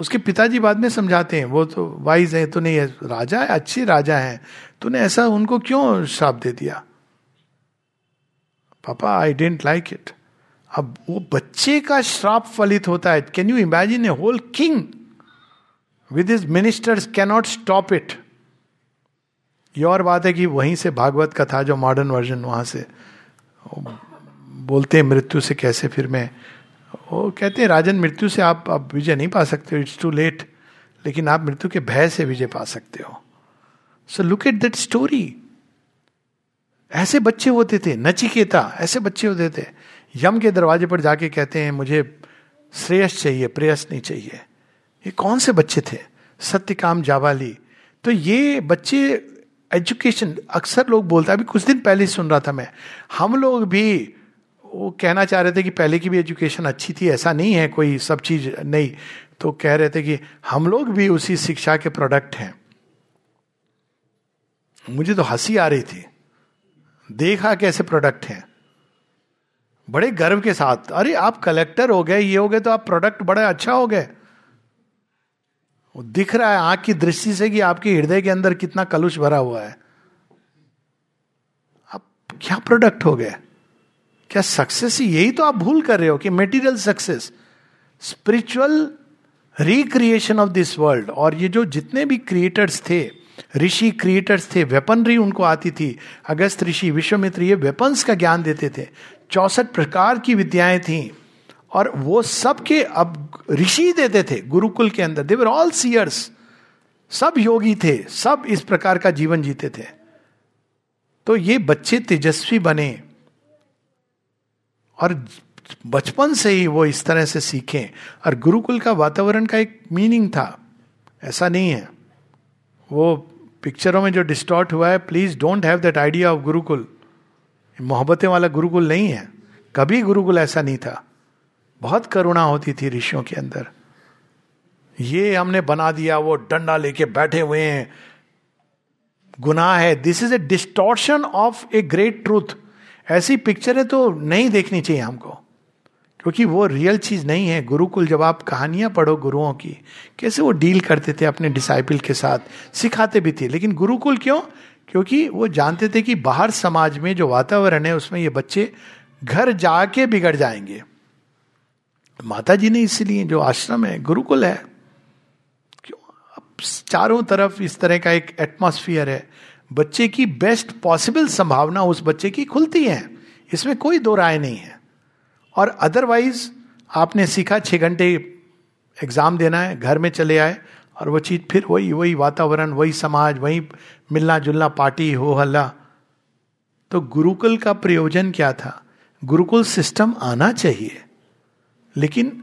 उसके पिताजी बाद में समझाते हैं, वो तो वाइज है तो नहीं है राजा है, अच्छे राजा है। तूने ऐसा उनको क्यों श्राप दे दिया? पापा आई डेंट लाइक इट अब वो बच्चे का श्राप फलित होता है। Can you imagine a whole king with his ministers cannot stop it ये और बात है कि वहीं से भागवत कथा, जो मॉडर्न वर्जन वहाँ से बोलते हैं, मृत्यु से कैसे फिर मैं? वो कहते हैं, राजन, मृत्यु से आप अब विजय नहीं पा सकते इट्स टू लेट लेकिन आप मृत्यु के भय से विजय पा सकते हो। So look at that story ऐसे बच्चे होते थे, नचिकेता, ऐसे बच्चे होते थे। यम के दरवाजे पर जाके कहते हैं, मुझे श्रेयस चाहिए, प्रेयस नहीं चाहिए। ये कौन से बच्चे थे? सत्यकाम जावाली तो ये बच्चे एजुकेशन, अक्सर लोग बोलते हैं, अभी कुछ दिन पहले सुन रहा था मैं। हम लोग भी, वो कहना चाह रहे थे कि पहले की भी एजुकेशन अच्छी थी, ऐसा नहीं है, कोई सब चीज़ नहीं। तो कह रहे थे कि हम लोग भी उसी शिक्षा के प्रोडक्ट हैं। मुझे तो हँसी आ रही थी। देखा कैसे प्रोडक्ट हैं। बड़े गर्व के साथ, अरे, आप कलेक्टर हो गए, ये हो गए तो आप प्रोडक्ट बड़े अच्छा हो गए। दिख रहा है आँख की दृष्टि से कि आपके हृदय के अंदर कितना कलुष भरा हुआ है। आप क्या प्रोडक्ट हो गए? क्या सक्सेस यही तो आप भूल कर रहे हो कि material success spiritual recreation of this world और ये जो जितने भी क्रिएटर्स थे, ऋषि क्रिएटर्स थे वेपनरी उनको आती थी। अगस्त ऋषि, विश्वमित्र, ये वेपन्स का ज्ञान देते थे। चौसठ प्रकार की विद्याएँ थी, और वो सब के अब ऋषि देते थे, गुरुकुल के अंदर। देवर ऑल सीयर्स सब योगी थे, सब इस प्रकार का जीवन जीते थे। तो ये बच्चे तेजस्वी बने, और बचपन से ही वो इस तरह से सीखें। और गुरुकुल का वातावरण का एक मीनिंग था। ऐसा नहीं है। वो पिक्चरों में जो डिस्टॉर्ट हुआ है, please don't have that idea of gurukul. Mohabbatein वाला गुरुकुल नहीं है। कभी गुरुकुल ऐसा नहीं था। बहुत करुणा होती थी ऋषियों के अंदर। ये हमने बना दिया, वो डंडा लेके बैठे हुए हैं। गुनाह है। This is a distortion of a great truth ऐसी पिक्चरें तो नहीं देखनी चाहिए हमको। क्योंकि वो रियल चीज़ नहीं है। गुरुकुल जब आप कहानियाँ पढ़ो गुरुओं की, कैसे वो डील करते थे अपने डिसाइपल के साथ? सिखाते भी थे। लेकिन गुरुकुल क्यों? क्योंकि वो जानते थे कि बाहर समाज में जो वातावरण है, उसमें ये बच्चे घर जाके बिगड़ जाएँगे। माता जी ने इसलिए जो आश्रम है, गुरुकुल है, क्यों? अब चारों तरफ़ इस तरह का एक एटमोस्फियर है। बच्चे की बेस्ट पॉसिबल संभावना उस बच्चे की खुलती है। इसमें कोई दो राय नहीं है। और अदरवाइज़ आपने सीखा छः घंटे एग्ज़ाम देना है, घर में चले आए और वो चीज़ फिर वही वही वातावरण वही समाज वही मिलना जुलना पार्टी हो हल्ला तो गुरुकुल का प्रयोजन क्या था? गुरुकुल सिस्टम आना चाहिए लेकिन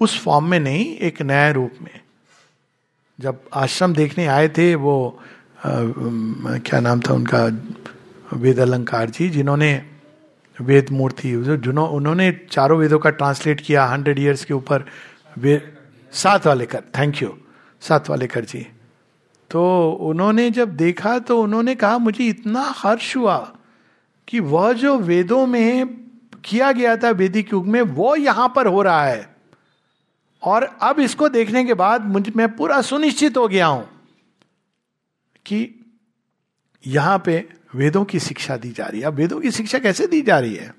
उस फॉर्म में नहीं एक नया रूप में। जब आश्रम देखने आए थे वो आ, क्या नाम था उनका वेद अलंकार जी जिन्होंने वेद मूर्ति जिन्हों उन्होंने चारों वेदों का ट्रांसलेट किया हंड्रेड ईयर्स के ऊपर वे सात वाले कर थैंक यू। सात वाले जी तो उन्होंने जब देखा तो उन्होंने कहा, मुझे इतना हर्ष हुआ कि वह जो वेदों में किया गया था, वैदिक युग में, वो यहाँ पर हो रहा है। और अब इसको देखने के बाद मुझे, मैं पूरा सुनिश्चित हो गया हूँ कि यहाँ पे वेदों की शिक्षा दी जा रही है। अब वेदों की शिक्षा कैसे दी जा रही है?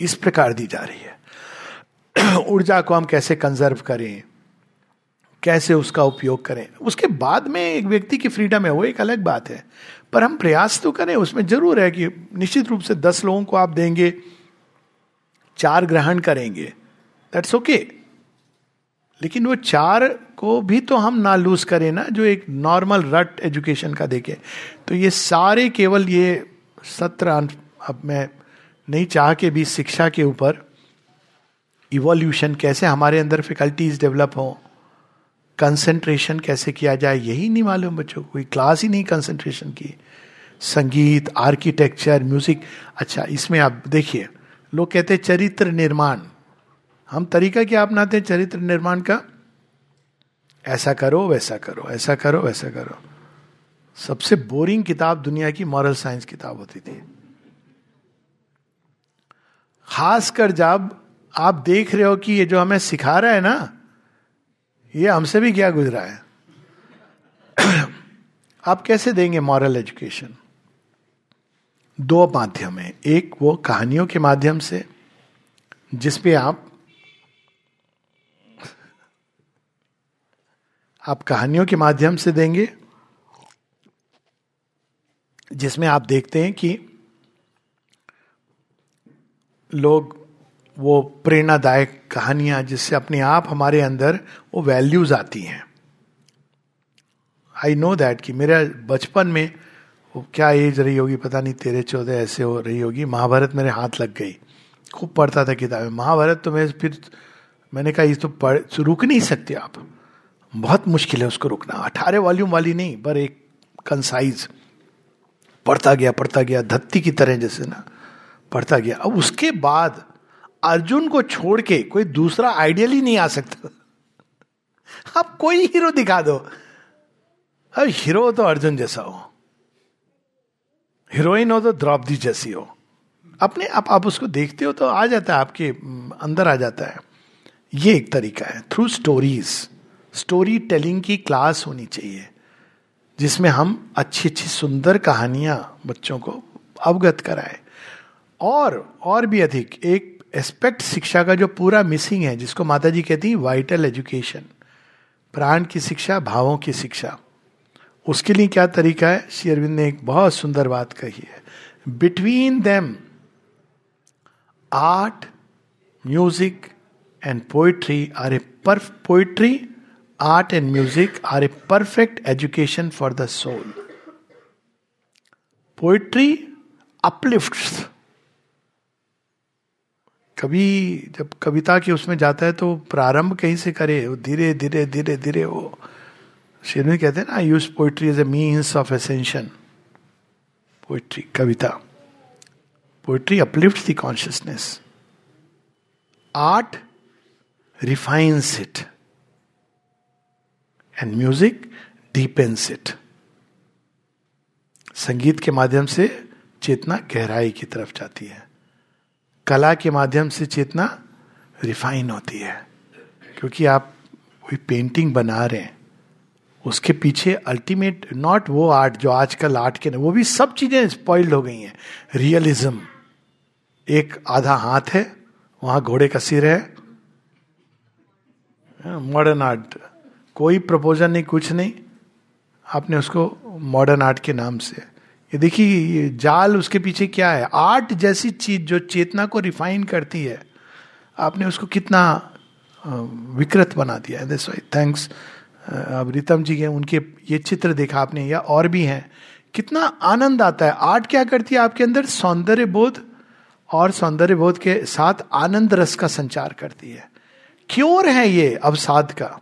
इस प्रकार दी जा रही है। ऊर्जा को हम कैसे कंजर्व करें? कैसे उसका उपयोग करें। उसके बाद में एक व्यक्ति की फ्रीडम है, वो एक अलग बात है। पर हम प्रयास तो करें, उसमें ज़रूर है कि निश्चित रूप से दस लोगों को आप देंगे, चार ग्रहण करेंगे। दैट्स ओके लेकिन वो चार को भी तो हम ना लूज करें ना, जो एक नॉर्मल रट एजुकेशन का देखें। तो ये सारे केवल ये सत्र अब मैं नहीं चाह के भी शिक्षा के ऊपर इवोल्यूशन कैसे हमारे अंदर फैकल्टीज डेवलप हो। कंसंट्रेशन कैसे किया जाए, यही नहीं मालूम बच्चों को कोई क्लास ही नहीं कंसंट्रेशन की। संगीत आर्किटेक्चर म्यूज़िक अच्छा इसमें आप देखिए, लोग कहते हैं चरित्र निर्माण। हम तरीका क्या अपनाते हैं चरित्र निर्माण का? ऐसा करो, वैसा करो, ऐसा करो, वैसा करो। सबसे बोरिंग किताब दुनिया की मॉरल साइंस किताब होती थी। खासकर जब आप देख रहे हो कि ये जो हमें सिखा रहा है ना ये हमसे भी क्या गुजरा है? आप कैसे देंगे मॉरल एजुकेशन दो माध्यम है। एक वो कहानियों के माध्यम से जिसपे आप आप कहानियों के माध्यम से देंगे, जिसमें आप देखते हैं कि लोग वो प्रेरणादायक कहानियाँ जिससे अपने आप हमारे अंदर वो वैल्यूज़ आती हैं। आई नो दैट कि मेरे बचपन में वो क्या एज रही होगी, पता नहीं तेरह चौदह ऐसे हो रही होगी, महाभारत मेरे हाथ लग गई। खूब पढ़ता था किताबें। महाभारत तो मैं फिर मैंने कहा ये तो पढ़ रुक नहीं सकते आप। बहुत मुश्किल है उसको रुकना। अठारह वॉल्यूम वाली नहीं, पर एक कंसाइज पढ़ता गया पढ़ता गया धत्ती की तरह जैसे ना, पढ़ता गया। अब उसके बाद अर्जुन को छोड़ के कोई दूसरा आइडियल ही नहीं आ सकता। आप कोई हीरो दिखा दो। अब हीरो तो अर्जुन जैसा हो। हीरोइन हो तो द्रौपदी जैसी हो। अपने आप आप उसको देखते हो तो आ जाता है, आपके अंदर आ जाता है। ये एक तरीका है। थ्रू स्टोरीज स्टोरी टेलिंग की क्लास होनी चाहिए, जिसमें हम अच्छी अच्छी सुंदर कहानियाँ बच्चों को अवगत कराए। और और भी अधिक, एक एस्पेक्ट शिक्षा का जो पूरा मिसिंग है, जिसको माता जी कहती है वाइटल एजुकेशन प्राण की शिक्षा, भावों की शिक्षा. उसके लिए क्या तरीका है? श्री अरविंद ने एक बहुत सुंदर बात कही है। Between them art music and poetry are a perf poetry art and music are a perfect education for the soul poetry uplift कभी जब कविता के उसमें जाता है तो प्रारंभ कहीं से करे धीरे धीरे धीरे धीरे, वो शेरवी कहते हैं ना use poetry as a means of ascension poetry Kavita. Poetry uplift the consciousness art refines it and music deepens it संगीत के माध्यम से चेतना गहराई की तरफ़ जाती है। कला के माध्यम से चेतना रिफाइन होती है। क्योंकि आप कोई पेंटिंग बना रहे हैं, उसके पीछे अल्टीमेट नॉट वो आर्ट जो आजकल आर्ट के ना, वो भी सब चीज़ें स्पॉइल्ड हो गई हैं। रियलिज्म एक आधा हाथ है, वहाँ घोड़े का सिर है। मॉडर्न आर्ट कोई प्रपोजल नहीं, कुछ नहीं। आपने उसको मॉडर्न आर्ट के नाम से ये देखिए, ये जाल उसके पीछे क्या है? आर्ट जैसी चीज़ जो चेतना को रिफाइन करती है, आपने उसको कितना विकृत बना दिया है। दिस थैंक्स अब रितम जी के उनके ये चित्र देखा आपने, या और भी हैं। कितना आनंद आता है। आर्ट क्या करती है आपके अंदर? सौंदर्य बोध और सौंदर्य बोध के साथ आनंद रस का संचार करती है। क्योर है ये अवसाद का।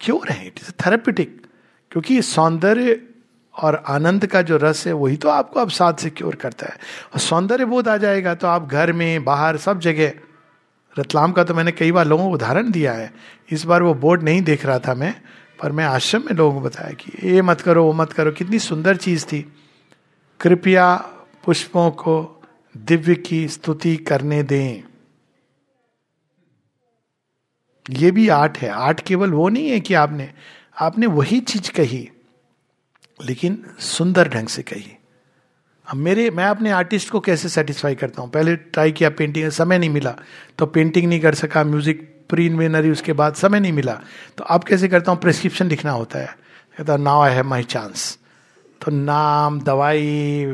क्योर है? इट इज़ थेरेपिटिक क्योंकि सौंदर्य और आनंद का जो रस है, वही तो आपको अवसाद से क्योर करता है। और सौंदर्य बोध आ जाएगा तो आप घर में, बाहर, सब जगह। रतलाम का तो मैंने कई बार लोगों को उदाहरण दिया है। इस बार वो बोर्ड नहीं देख रहा था मैं, पर मैं आश्रम में लोगों को बताया कि ये मत करो, वो मत करो, कितनी सुंदर चीज़ थी। कृपया पुष्पों को दिव्य की स्तुति करने दें। ये भी आर्ट है। आर्ट केवल वो नहीं है कि आपने आपने वही चीज़ कही। लेकिन सुंदर ढंग से कही अब मेरे, मैं अपने आर्टिस्ट को कैसे सेटिस्फाई करता हूँ? पहले ट्राई किया पेंटिंग समय नहीं मिला। तो पेंटिंग नहीं कर सका म्यूज़िक प्री इन्वेनरी उसके बाद समय नहीं मिला। तो अब कैसे करता हूँ? प्रेस्क्रिप्शन लिखना होता है। कहता now I have my chance तो नाम, दवाई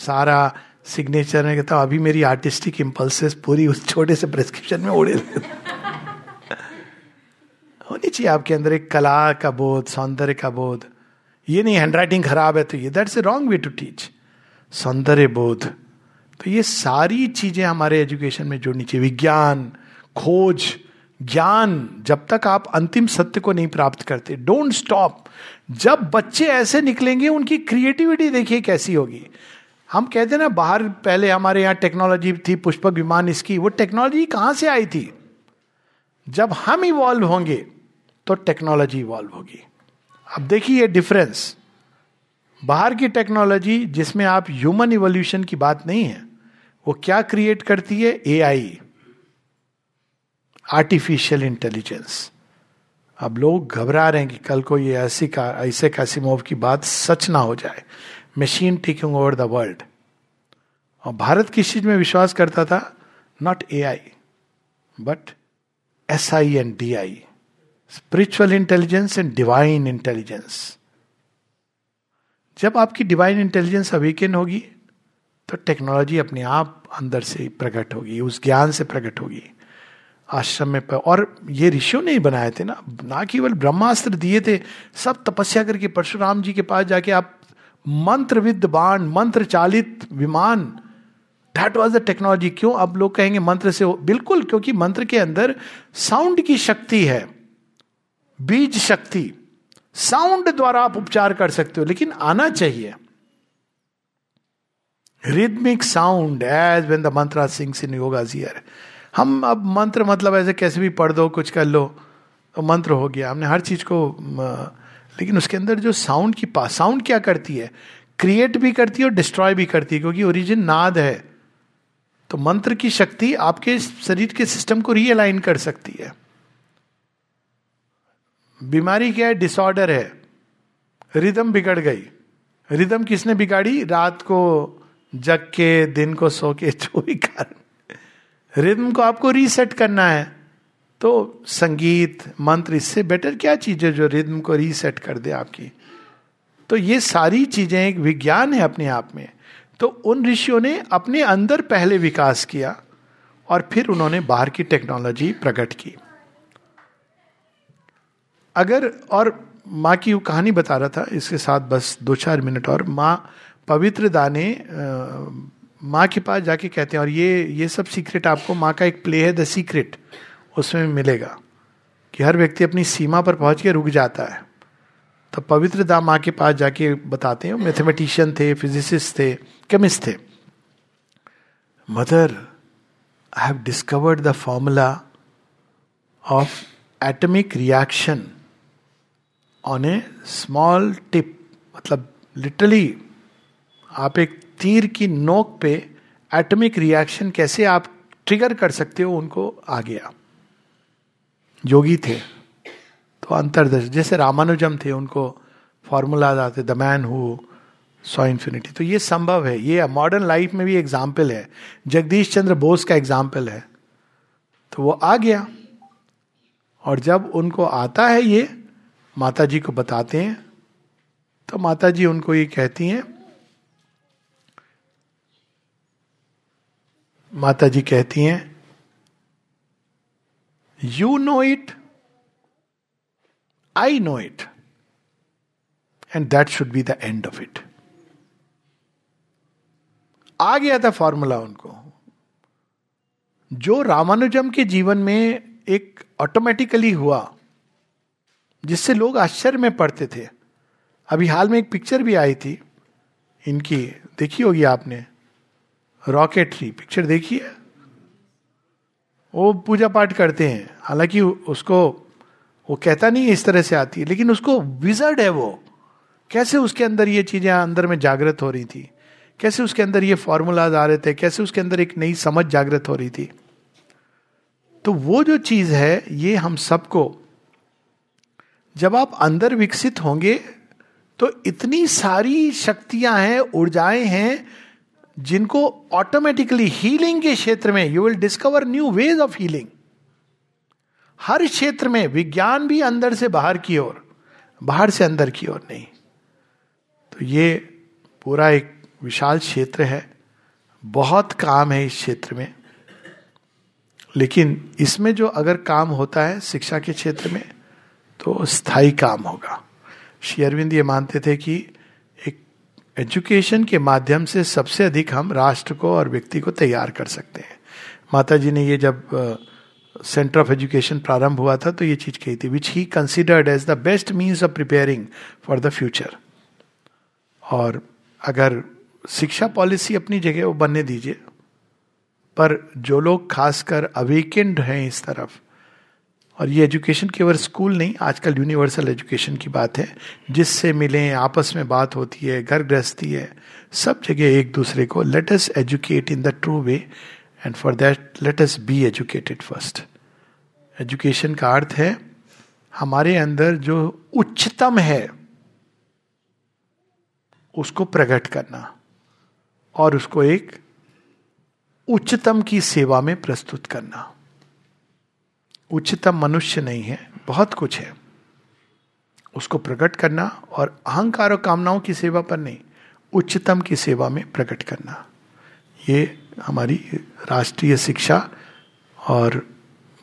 सारा सिग्नेचर में कहता अभी मेरी आर्टिस्टिक इम्पल्सेस पूरी उस छोटे से प्रेस्क्रिप्शन में उड़े होनी चाहिए आपके अंदर एक कला का बोध, सौंदर्य का बोध। ये नहीं हैंडराइटिंग खराब है तो ये that's a wrong way to teach सौंदर्य बोध। तो ये सारी चीज़ें हमारे एजुकेशन में जुड़नी चाहिए। विज्ञान, खोज, ज्ञान, जब तक आप अंतिम सत्य को नहीं प्राप्त करते। डोंट स्टॉप जब बच्चे ऐसे निकलेंगे, उनकी क्रिएटिविटी देखिए कैसी होगी। हम कहते ना, बाहर पहले हमारे यहाँ टेक्नोलॉजी थी, पुष्पक विमान इसकी, वो टेक्नोलॉजी कहाँ से आई थी? जब हम इवॉल्व होंगे तो टेक्नोलॉजी इवॉल्व होगी। अब देखिए ये डिफरेंस बाहर की टेक्नोलॉजी जिसमें आप ह्यूमन इवोल्यूशन की बात नहीं है, वो क्या क्रिएट करती है? ए आई आर्टिफिशियल इंटेलिजेंस अब लोग घबरा रहे हैं कि कल को ये ऐसी का, ऐसे कैसीमोव की बात सच ना हो जाए। Machine taking over the world और भारत किस चीज़ में विश्वास करता था? Not AI but SI and DI spiritual intelligence and divine intelligence जब आपकी डिवाइन इंटेलिजेंस अवेकन होगी तो टेक्नोलॉजी अपने आप अंदर से प्रकट होगी उस ज्ञान से प्रकट होगी। आश्रम में पर, और ये ऋषियों ने ही बनाए थे ना। ना केवल ब्रह्मास्त्र दिए थे सब तपस्या करके परशुराम जी के पास जाके आप मंत्र विद बाण मंत्र चालित विमान दैट वॉज़ द टेक्नोलॉजी क्यों? अब लोग कहेंगे मंत्र से बिल्कुल क्योंकि मंत्र के अंदर साउंड की शक्ति है। बीज शक्ति, साउंड द्वारा आप उपचार कर सकते हो, लेकिन आना चाहिए। Rhythmic sound as when the mantra sings in yogas here हम अब मंत्र मतलब ऐसे कैसे भी पढ़ दो, कुछ कर लो तो मंत्र हो गया। हमने हर चीज़ को लेकिन उसके अंदर जो साउंड की पास साउंड क्या करती है? क्रिएट भी करती है और डिस्ट्रॉय भी करती है, क्योंकि ओरिजिन नाद है। तो मंत्र की शक्ति आपके शरीर के सिस्टम को रीअलाइन कर सकती है। बीमारी क्या है? डिसऑर्डर है। रिदम बिगड़ गई। रिदम किसने बिगाड़ी? रात को जग के, दिन को सो के, जो भी कारण। रिदम को आपको रीसेट करना है। तो संगीत, मंत्र, इससे बेटर क्या चीज़ है जो रिदम को रीसेट कर दे आपकी? तो ये सारी चीज़ें एक विज्ञान है अपने आप में। तो उन ऋषियों ने अपने अंदर पहले विकास किया और फिर उन्होंने बाहर की टेक्नोलॉजी प्रकट की। अगर, और माँ की वो कहानी बता रहा था, इसके साथ बस दो चार मिनट और, माँ पवित्र दाने माँ के पास जाके कहते हैं, और ये ये सब सीक्रेट आपको, माँ का एक प्ले है द सीक्रेट उसमें मिलेगा कि हर व्यक्ति अपनी सीमा पर पहुँच के रुक जाता है। तो पवित्र दा माँ के पास जाके बताते हैं मैथमेटिशियन थे फिजिसिस्ट थे केमिस्ट थे। Mother I have discovered the formula of atomic reaction on a small tip मतलब लिटरली आप एक तीर की नोक पे एटमिक रिएक्शन कैसे आप ट्रिगर कर सकते हो उनको आ गया योगी थे तो अंतरदर्श जैसे रामानुजम थे, उनको फॉर्मूला आते the man who saw infinity तो ये संभव है, ये मॉडर्न लाइफ में भी एग्ज़ाम्पल है। जगदीश चंद्र बोस का एग्ज़ाम्पल है। तो वो आ गया। और जब उनको आता है ये माता जी को बताते हैं तो माता जी उनको ये कहती हैं माता जी कहती हैं you know it I know it and that should be the end of it आ गया था फॉर्मूला उनको। जो रामानुजम के जीवन में एक ऑटोमेटिकली हुआ जिससे लोग आश्चर्य में पड़ते थे। अभी हाल में एक पिक्चर भी आई थी। इनकी देखी होगी आपने? रॉकेटरी पिक्चर देखी है? वो पूजा पाठ करते हैं। हालाँकि उसको, वो कहता नहीं इस तरह से आती है, लेकिन उसको विजर्ड है वो। कैसे उसके अंदर ये चीज़ें अंदर में जागृत हो रही थी? कैसे उसके अंदर ये फॉर्मूलाज आ रहे थे? कैसे उसके अंदर एक नई समझ जागृत हो रही थी? तो वो जो चीज़ है, ये हम सबको जब आप अंदर विकसित होंगे तो इतनी सारी शक्तियाँ हैं, ऊर्जाएँ हैं, जिनको ऑटोमेटिकली हीलिंग के क्षेत्र में you will discover new ways of healing हर क्षेत्र में विज्ञान भी अंदर से बाहर की ओर, बाहर से अंदर की ओर नहीं। तो ये पूरा एक विशाल क्षेत्र है। बहुत काम है इस क्षेत्र में। लेकिन इसमें जो अगर काम होता है, शिक्षा के क्षेत्र में तो स्थायी काम होगा। श्री अरविंद ये मानते थे कि एक एजुकेशन के माध्यम से सबसे अधिक हम राष्ट्र को और व्यक्ति को तैयार कर सकते हैं। माता जी ने ये जब सेंटर ऑफ़ एजुकेशन प्रारंभ हुआ था तो ये चीज़ कही थी which he considered as the best means of preparing for the future और अगर शिक्षा पॉलिसी अपनी जगह वो बनने दीजिए, पर जो लोग खासकर अवेकेंड हैं इस तरफ़ और ये एजुकेशन केवल स्कूल नहीं, आजकल यूनिवर्सल एजुकेशन की बात है। जिससे मिले, आपस में बात होती है, घर गृहस्थी है, सब जगह एक दूसरे को let us educate in the true way and for that let us be educated first education का अर्थ है, हमारे अंदर जो उच्चतम है, उसको प्रकट करना और उसको एक उच्चतम की सेवा में प्रस्तुत करना। उच्चतम मनुष्य नहीं है, बहुत कुछ है। उसको प्रकट करना और अहंकार और कामनाओं की सेवा पर नहीं, उच्चतम की सेवा में प्रकट करना। ये हमारी राष्ट्रीय शिक्षा और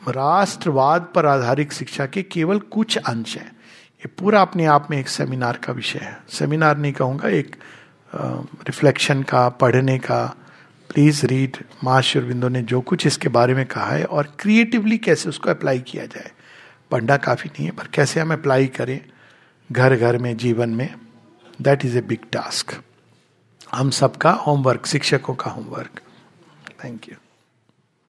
राष्ट्रवाद पर आधारित शिक्षा के केवल कुछ अंश हैं। ये पूरा अपने आप में एक सेमिनार का विषय है। सेमिनार नहीं कहूँगा, एक रिफ्लेक्शन का, पढ़ने का प्लीज़ रीड माँ शुरविंदो ने जो कुछ इसके बारे में कहा है और क्रिएटिवली कैसे उसको अप्लाई किया जाए। पढ़ना काफ़ी नहीं है, पर कैसे हम अप्लाई करें घर घर में, जीवन में? That is a big task हम सबका होमवर्क शिक्षकों का होमवर्क थैंक यू